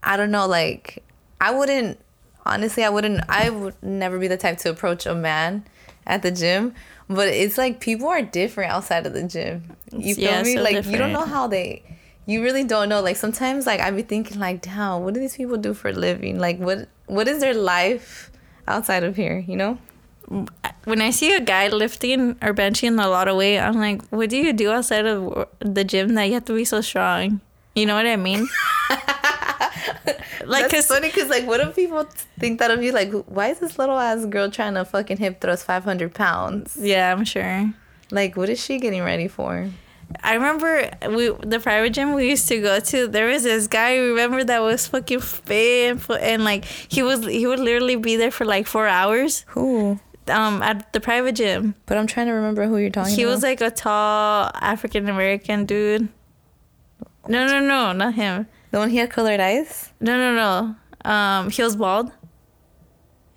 I don't know, like I wouldn't honestly I wouldn't I would never be the type to approach a man at the gym. But it's like people are different outside of the gym. You feel Yeah, me? so like you don't know how they you really don't know. Like sometimes like I'd be thinking like, damn, what do these people do for a living? Like what what is their life outside of here, you know? When I see a guy lifting or benching a lot of weight, I'm like, what do you do outside of the gym that you have to be so strong? You know what I mean? like, That's cause funny because like, what if people think that of you? Like, why is this little ass girl trying to fucking hip thrust five hundred pounds? yeah, I'm sure. Like, what is she getting ready for? I remember we the private gym we used to go to. There was this guy. Remember that was fucking fit and, and like he was he would literally be there for like four hours. Who? Um, at the private gym. But I'm trying to remember who you're talking He about. He was like a tall African American dude. No, no, no, not him. the one he had colored eyes. No, no, no. Um, he was bald,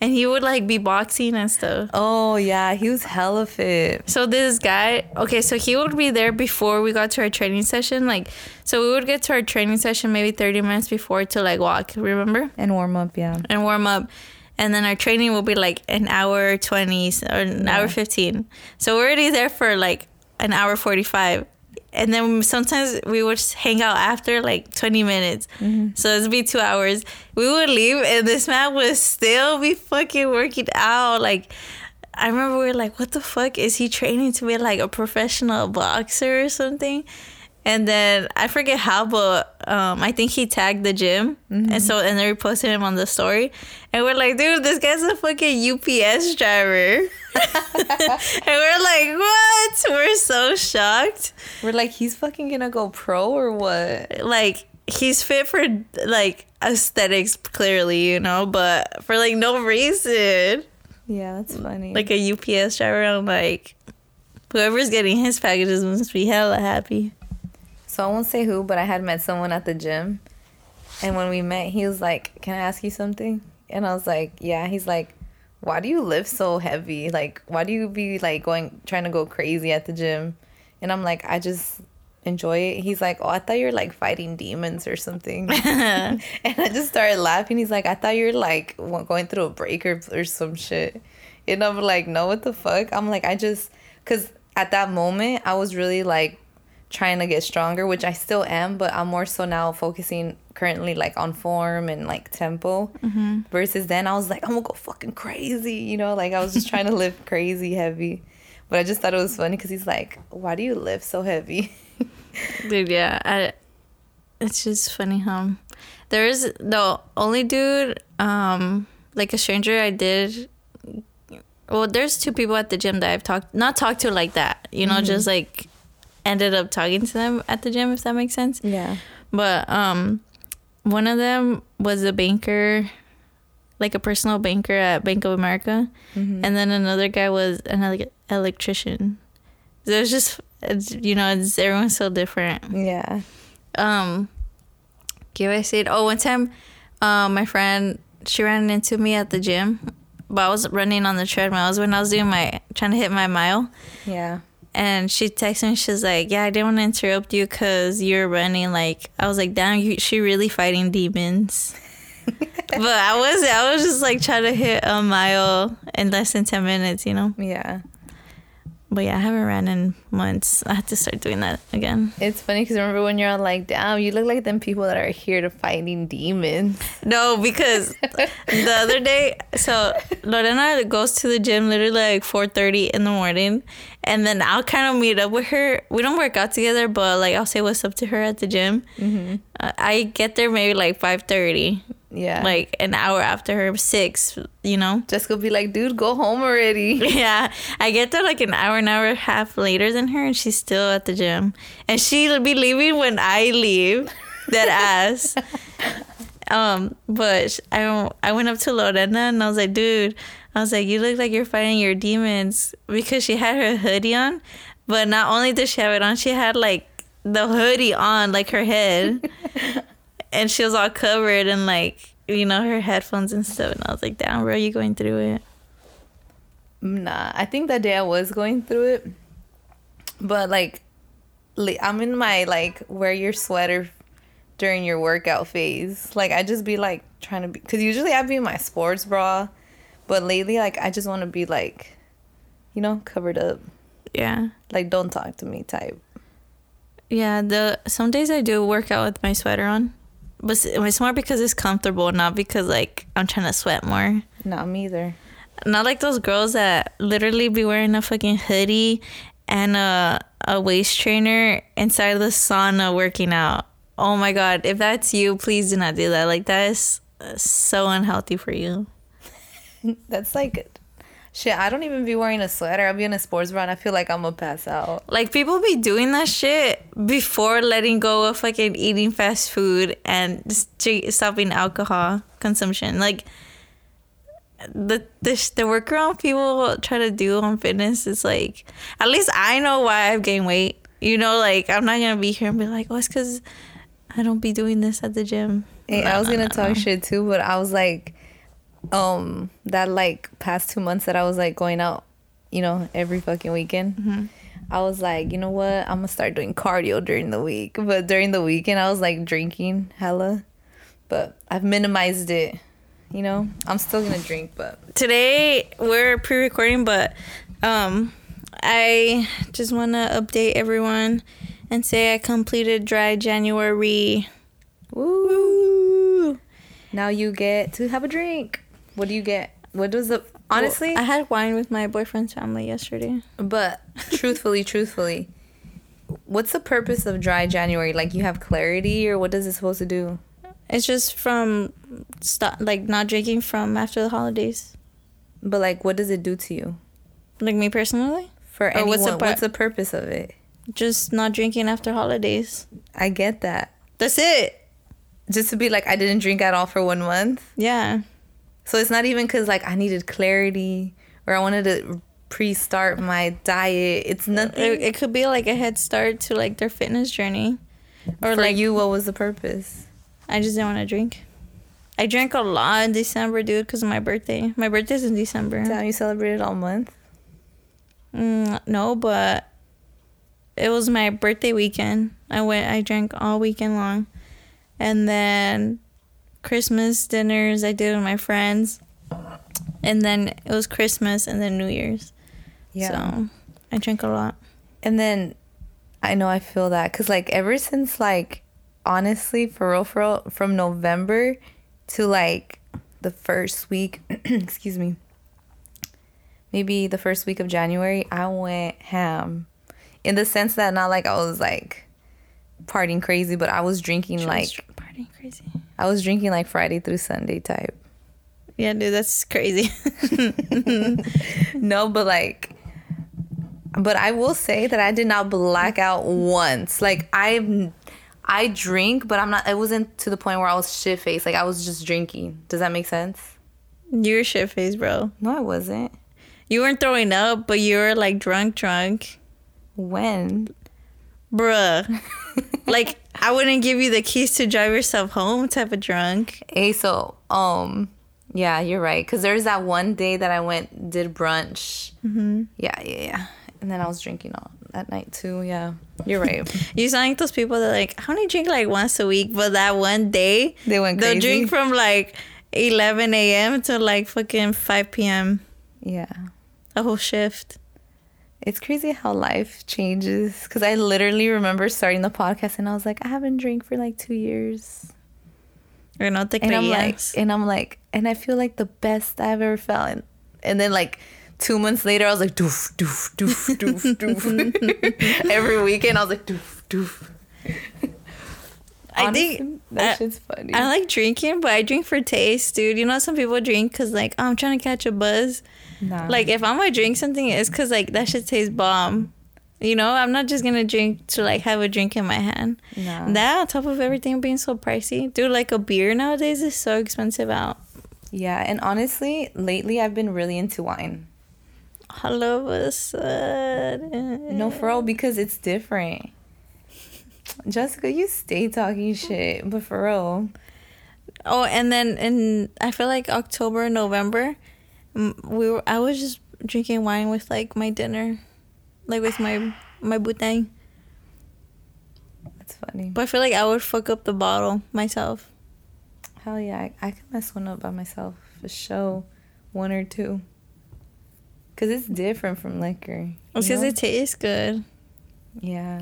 and he would like be boxing and stuff. Oh yeah, he was hella fit. So this guy, okay, so he would be there before we got to our training session. Like, so we would get to our training session maybe 30 minutes before to like walk, remember? And warm up, yeah. And warm up. And then our training will be like an hour 20 or an Yeah. hour 15. So we're already there for like an hour 45. And then sometimes we would just hang out after like 20 minutes. Mm-hmm. So it'd be two hours. We would leave and this man would still be fucking working out. Like, I remember we were like, what the fuck? Is he training to be like a professional boxer or something? And then I forget how, but um, I think he tagged the gym, and so and they reposted him on the story, and we're like, dude, this guy's a fucking UPS driver, and we're like, what? We're so shocked. We're like, he's fucking gonna go pro or what? Like he's fit for like aesthetics, clearly, you know, but for like no reason. Yeah, that's funny. Like a UPS driver, I'm like, whoever's getting his packages must be hella happy. So I won't say who, but I had met someone at the gym. And when we met, he was like, Can I ask you something? And I was like, Yeah. He's like, Why do you lift so heavy? Like, why do you be like going, trying to go crazy at the gym? And I'm like, I just enjoy it. He's like, Oh, I thought you were like fighting demons or something. and I just started laughing. He's like, I thought you were like going through a breaker or some shit. And I'm like, No, what the fuck? I'm like, I just, because at that moment, I was really like, trying to get stronger, which I still am, but I'm more so now focusing currently like on form and like tempo. Versus then I was like, I'm gonna go fucking crazy, you know, like I was just trying to lift crazy heavy. But I just thought it was funny because he's like, why do you lift so heavy? Dude, yeah. I it's just funny how there is the only dude, um, like a stranger I did. Well, there's two people at the gym that I've talked, not talked to like that, you know, just like ended up talking to them at the gym, if that makes sense. Yeah. But um, one of them was a banker, like a personal banker at Bank of America, and then another guy was an ele- electrician. There's just, it's, you know, it's everyone's so different. Yeah. Um, give I say? Oh, one time, uh, my friend she ran into me at the gym, but I was running on the treadmill. It was when I was doing my trying to hit my mile. Yeah. And she texted me. She's like, "Yeah, I didn't want to interrupt you because you're running." Like, I was like, "Damn, you, she really fighting demons." but I was, I was just like trying to hit a mile in less than ten minutes, you know. Yeah. But yeah, I haven't ran in months. I have to start doing that again. It's funny because remember when you're all like, damn, you look like them people that are here to fighting demons. No, because the other day, so Lorena goes to the gym literally like four thirty in the morning, and then I'll kind of meet up with her. We don't work out together, but like I'll say what's up to her at the gym. Uh, I get there maybe like five thirty, Yeah. like an hour after her six. You know. Jessica be like, dude, go home already. Yeah, I get there like an hour, an hour and a half later than her, and she's still at the gym. And she'll be leaving when I leave. That ass. um, but I don't- I went up to Lorena and I was like, dude, I was like, you look like you're fighting your demons because she had her hoodie on, but not only did she have it on, she had like the hoodie on, like her head, and she was all covered and like you know her headphones and stuff. And I was like, damn, bro, you going through it? Nah, I think that day I was going through it, but like, I'm in my like wear your sweater during your workout phase. Like I just be like trying to be, cause usually i'd be in my sports bra, but lately like I just want to be like, you know, covered up. Yeah. Like don't talk to me type. Yeah, the some days I do work out with my sweater on, but it's more because it's comfortable, not because like I'm trying to sweat more. Not me either. Not like those girls that literally be wearing a fucking hoodie and a a waist trainer inside of the sauna working out. Oh my god, if that's you, please do not do that. Like that is so unhealthy for you. That's like, shit. I don't even be wearing a sweater. I'll be in a sports bra and I feel like I'm gonna pass out. Like people be doing that shit before letting go of fucking eating fast food and st- stopping alcohol consumption. Like the the the workaround people try to do on fitness is like at least I know why I've gained weight. You know, like I'm not gonna be here and be like, oh, it's because I don't be doing this at the gym. Hey, No, I was no, gonna no, talk shit too, but I was like, um, that like past two months that I was like going out, you know, every fucking weekend. Mm-hmm. I was like, you know what? I'm gonna start doing cardio during the week, but during the weekend I was like drinking hella, but I've minimized it. You know, I'm still gonna drink, but today we're pre-recording but um i just want to update everyone and say i completed dry january woo! Now you get to have a drink. What do you get? What does the honestly? i had wine with my boyfriend's family yesterday But truthfully, truthfully, what's the purpose of dry January? Like you have clarity, or what is it supposed to do? it's just from stop like not drinking from after the holidays But like, what does it do to you? like me personally For Or anyone, what's what's the the, purpose of it? just not drinking after holidays I get that. that's it Just to be like, I didn't drink at all for one month. yeah So it's not even because like I needed clarity or I wanted to pre-start my diet. It's nothing. it, it could be like a head start to like their fitness journey or for like you, what was the purpose? I just didn't want to drink. I drank a lot in December, dude, because of my birthday. My birthday's in December. Damn, you celebrated all month. Mm, no, but it was my birthday weekend. I went. I drank all weekend long, and then Christmas dinners I did with my friends, and then it was Christmas and then New Year's. Yeah. So I drank a lot. And then I know I feel that because, like, ever since, like, honestly, for real, for real, from November to like the first week, excuse me, maybe the first week of January, I went ham in the sense that not like I was like partying crazy, but I was drinking She was like dr- partying crazy. I was drinking like Friday through Sunday type. Yeah, dude, that's crazy. No, but like but I will say that I did not black out once. Like I I drink, but I'm not it wasn't to the point where I was shit faced. Like I was just drinking. Does that make sense? You were shit faced, bro. No, I wasn't. You weren't throwing up, but you were like drunk, drunk. When? Bruh. like, I wouldn't give you the keys to drive yourself home type of drunk. Hey, so um yeah, you're right. Cause there's that one day that I went did brunch. Mm-hmm. Yeah, yeah, yeah. And then I was drinking all that night too. Yeah, you're right. You sound like those people that like, I only drink like once a week, but that one day, They went they'll drink from like 11 a.m. to like fucking 5 p.m. yeah. A whole shift. It's crazy how life changes. Cause I literally remember starting the podcast and I was like, I haven't drank for like two years. Or no te And I'm like, and I'm like, and I feel like the best I've ever felt. And, and then like two months later, I was like, doof, doof, doof, doof, doof. Every weekend, I was like, doof, doof. I think that I- shit's funny. I like drinking, but I drink for taste, dude. You know, some people drink because, like, oh, I'm trying to catch a buzz. Nah. Like, if I'm gonna drink something, it's because, like, that shit tastes bomb. You know, I'm not just gonna drink to, like, have a drink in my hand. Nah. That, on top of everything being so pricey, dude, like, a beer nowadays is so expensive out. Yeah, and honestly, lately I've been really into wine. All of a sudden. No, for real, because it's different. Jessica, you stay talking shit, but for real, Oh, and then in I feel like October, November, we were I was just drinking wine with like my dinner, like with my my butang. that's funny. But I feel like I would fuck up the bottle myself. Hell yeah, I, I could mess one up by myself for sure, one or two. Cause it's different from liquor. It's because it tastes good. yeah.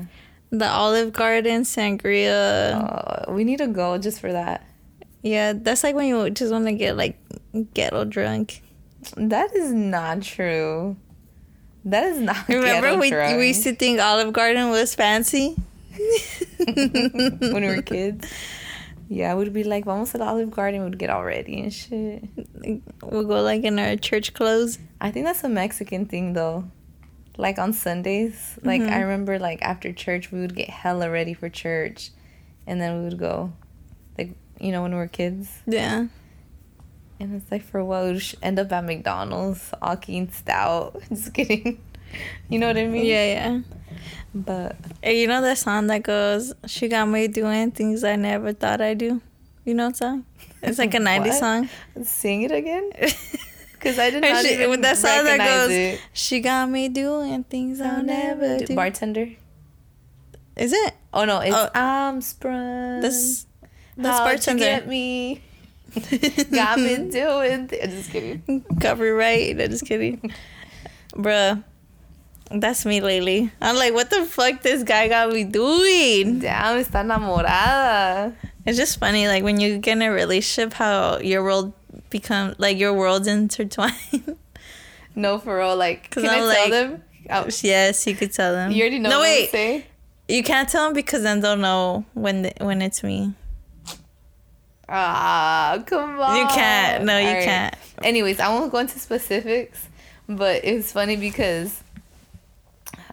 The Olive Garden sangria. Uh, we need to go just for that. Yeah, that's like when you just want to get like ghetto drunk. That is not true. That is not. Remember we drunk. we used to think Olive Garden was fancy. when we were kids. Yeah, we'd be like, vamos to the Olive Garden. We'd get all ready and shit. We'll go like in our church clothes. I think that's a Mexican thing though. Like on Sundays, like Mm-hmm. I remember, like after church, we would get hella ready for church, and then we would go, like you know when we were kids, Yeah. And it's like for what we would sh- end up at McDonald's, all keen stout. Just kidding. You know what I mean? Yeah, yeah. But Hey, you know that song that goes, She got me doing things I never thought I'd do? You know that song? It's like a 90s What? song. sing it again, because I didn't. she- even with that song that goes, it. She got me doing things I'll never do. Bartender. Is it? Oh no, it's Oh. I'm sprung. This, that's you bartender. get me. Got me doing. Th- just kidding. Copyright. No, just kidding. Bruh. That's me lately. I'm like, what the fuck this guy got me doing? Damn, está enamorada. It's just funny, like when you get in a relationship, how your world become like your world's intertwined. No, for real. Like, can I I'm tell like- them? Oh, yes, you could tell them. you already know No, what I'm wait. You can't tell them because then they'll know when the, when it's me. Ah, come on. You can't. No, you right. can't. Anyways, I won't go into specifics, but it's funny because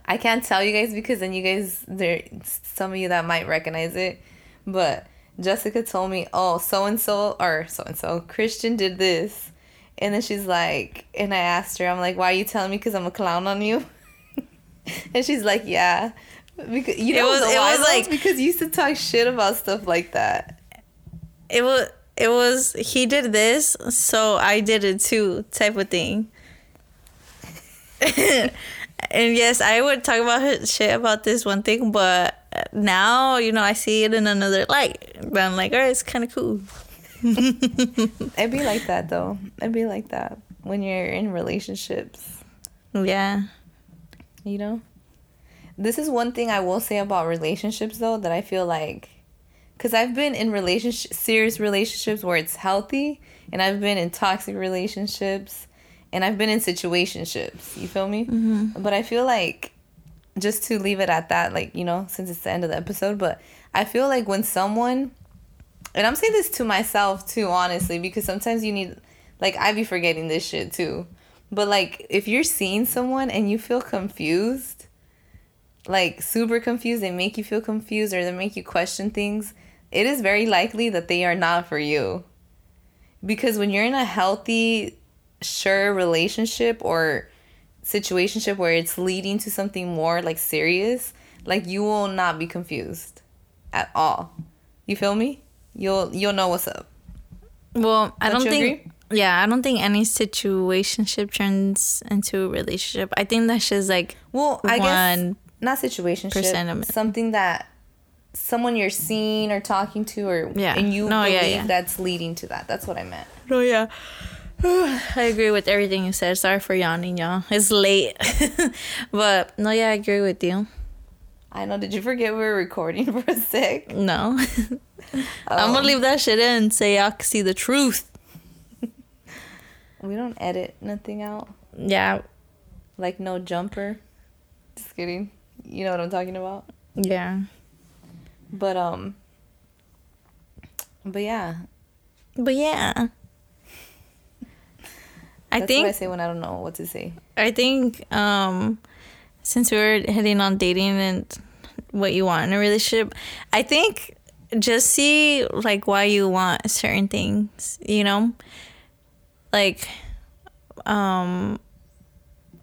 I can't tell you guys because then you guys there some of you that might recognize it, but Jessica told me, "Oh, so and so or so and so Christian did this." And then she's like, and I asked her, I'm like, "Why are you telling me cuz I'm a clown on you?" and she's like, "Yeah." Because you It know was- it was like- because you used to talk shit about stuff like that. It was it was he did this, so I did it too, type of thing. and yes, I would talk about his shit about this one thing, but now you know I see it in another light. But I'm like, alright, it's kind of cool. It'd be like that though. It'd be like that when you're in relationships, Yeah. you know? This is one thing I will say about relationships though that I feel like cuz I've been in relationship serious relationships where it's healthy and I've been in toxic relationships and I've been in situationships. You feel me? Mm-hmm. But I feel like just to leave it at that, like, you know, since it's the end of the episode, but I feel like when someone, and I'm saying this to myself too, honestly, because sometimes you need, like, I be forgetting this shit too. But, like, if you're seeing someone and you feel confused, like, super confused, they make you feel confused or they make you question things, it is very likely that they are not for you. Because when you're in a healthy, sure relationship or situationship where it's leading to something more like serious, like you will not be confused at all. You feel me? You'll you'll know what's up. Well, I Don't don't think. agree? Yeah, I don't think any situationship turns into a relationship. I think that's just like Well, I guess not situation percent of it. something that someone you're seeing or talking to or Yeah. and you No, believe yeah, yeah. that's leading to that. That's what I meant. Oh yeah. I agree with everything you said. Sorry for yawning, y'all. It's late. but no, yeah, I agree with you. I know. Did you forget we were recording for a sec? No. I'm Um, gonna leave that shit in so y'all can see the truth. We don't edit nothing out. Yeah. Like no jumper. Just kidding. You know what I'm talking about. Yeah. But um. But yeah, But yeah. I that's think what I say when I don't know what to say. I think um since we're heading on dating and what you want in a relationship, I think just see like why you want certain things, you know? Like um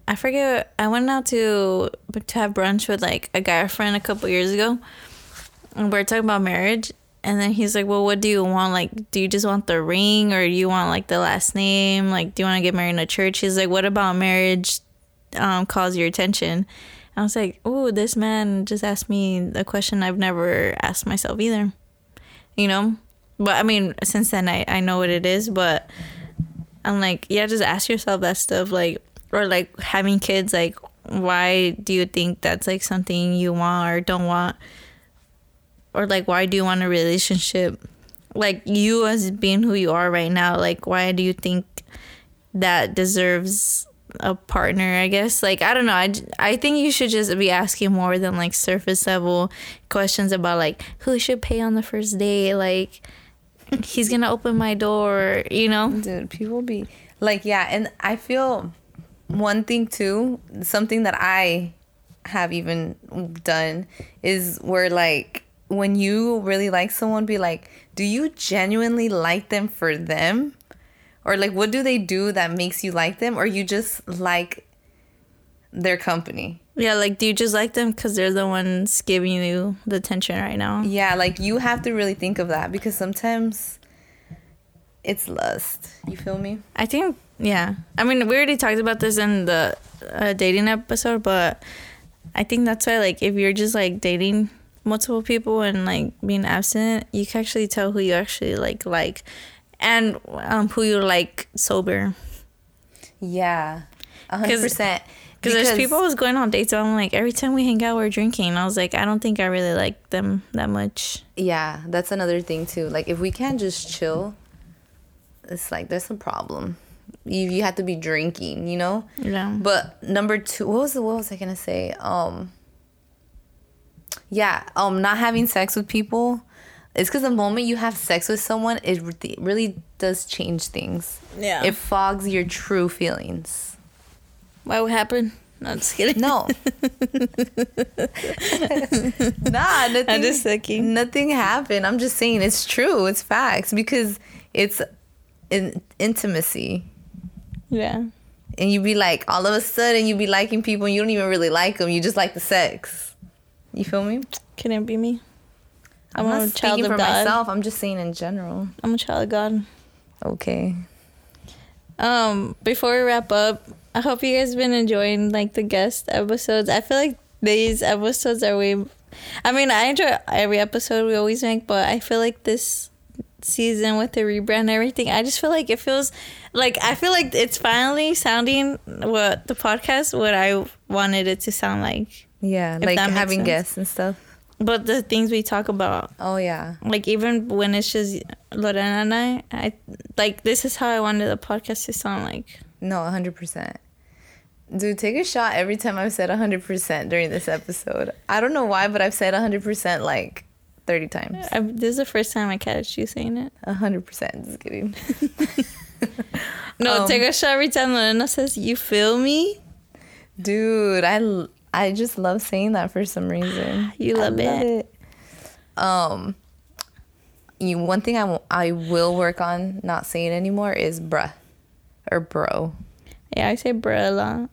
I forget I went out to to have brunch with like a guy friend a couple years ago. And we are talking about marriage and then he's like, "Well, what do you want? Like, do you just want the ring, or do you want like the last name? Like, do you want to get married in a church?" He's like, "What about marriage? Um, calls your attention?" I was like, "Oh, this man just asked me a question I've never asked myself either." You know, but I mean, since then I I know what it is, but I'm like, yeah, just ask yourself that stuff, like, or like having kids, like, why do you think that's like something you want or don't want? Or like why do you want a relationship? Like you as being who you are right now like why do you think that deserves a partner i guess? Like i don't know. I, I think you should just be asking more than like surface level questions about like who should pay on the first date? Like he's gonna open my door you know? Dude, people be like, yeah, and I feel one thing too, something that I have even done is where like when you really like someone, be like, do you genuinely like them for them? Or like what do they do that makes you like them? Or you just like their company? yeah like do you just like them because they're the ones giving you the attention right now Yeah, like you have to really think of that because sometimes it's lust. You feel me? I think, yeah. I mean, we already talked about this in the uh, dating episode, but I think that's why, like, if you're just like dating multiple people and like being absent, you can actually tell who you actually like, like, and um, who you like sober. Yeah, a hundred percent. Because there's people I was going on dates, I'm like, every time we hang out, we're drinking. I was like, I don't think I really like them that much. Yeah, that's another thing too. Like if we can't just chill, it's like there's a problem. You you have to be drinking, you know. Yeah. But number two, what was the, what was I gonna say? Um. Yeah, um, not having sex with people. It's because the moment you have sex with someone, it re- really does change things. Yeah. It fogs your true feelings. Why would happen? No, just kidding. No. nah, nothing. I'm just thinking. Nothing happened. I'm just saying it's true. It's facts because it's in intimacy. Yeah. And you'd be like, all of a sudden, you'd be liking people and you don't even really like them. You just like the sex. You feel me? Can it be me? I'm, I'm not speaking for God. myself. I'm just saying in general. I'm a child of God. Okay. Um, before we wrap up, I hope you guys been enjoying like the guest episodes. I feel like these episodes are way. I mean, I enjoy every episode we always make, but I feel like this season with the rebrand and everything, I just feel like it feels like I feel like it's finally sounding what the podcast what I wanted it to sound like. Yeah, like having sense. guests and stuff. But the things we talk about, Oh yeah. like even when it's just Lorena and I, I like this is how I wanted the podcast to sound like. No, hundred percent. Dude, take a shot every time I've said 100% during this episode. I don't know why, but I've said 100% like 30 times. I, this is the first time I catch you saying it. 100%. Just kidding. No, Um, take a shot every time Lorena says, You feel me? Dude, I, I just love saying that for some reason. You love I it. Um, you one thing I, w- I will work on not saying anymore is bruh or bro. Yeah, I say bruh a lot.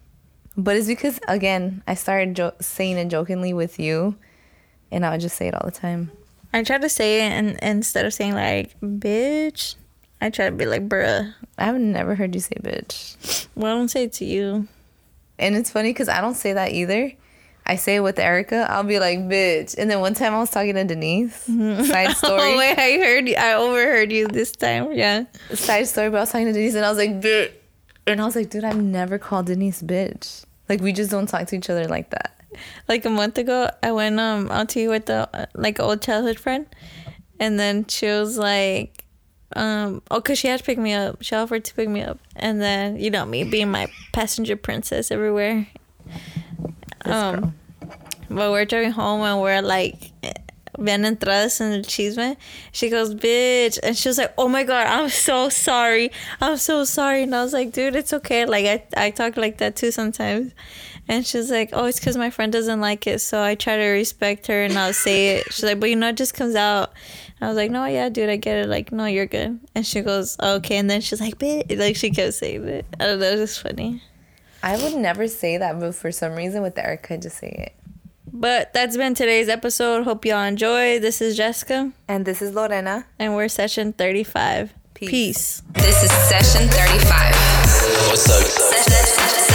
But it's because again, I started jo- saying it jokingly with you, and I would just say it all the time. I try to say it and instead of saying like bitch, I try to be like bruh. I've never heard you say bitch, Well, I don't say it to you. And it's funny because I don't say that either. I say it with Erica. I'll be like bitch, and then one time I was talking to Denise. Side story. Oh wait, I heard you. I overheard you this time. Yeah. Side story. But I was talking to Denise, and I was like bitch, and I was like, dude, I've never called Denise bitch. Like we just don't talk to each other like that. Like a month ago, I went um out to eat with the uh, like old childhood friend, and then she was like, um, oh, cause she had to pick me up. She offered to pick me up, and then you know me being my passenger princess everywhere. Um, but we're driving home and we're like. Ven entradas en el chisme. She goes, bitch. And she was like, oh my God, I'm so sorry. I'm so sorry. And I was like, dude, it's okay. Like, I, I talk like that too sometimes. And she's like, oh, it's because my friend doesn't like it. So I try to respect her and I'll say it. She's like, but you know, it just comes out. And I was like, no, yeah, dude, I get it. Like, no, you're good. And she goes, okay. And then she's like, bitch. Like, she kept saying it. I don't know. It was funny. I would never say that, but for some reason with Erica, I just say it. But that's been today's episode. Hope y'all enjoy. This is Jessica, And this is Lorena. and we're session 35. Peace. Peace. This is session 35. What's up? Session,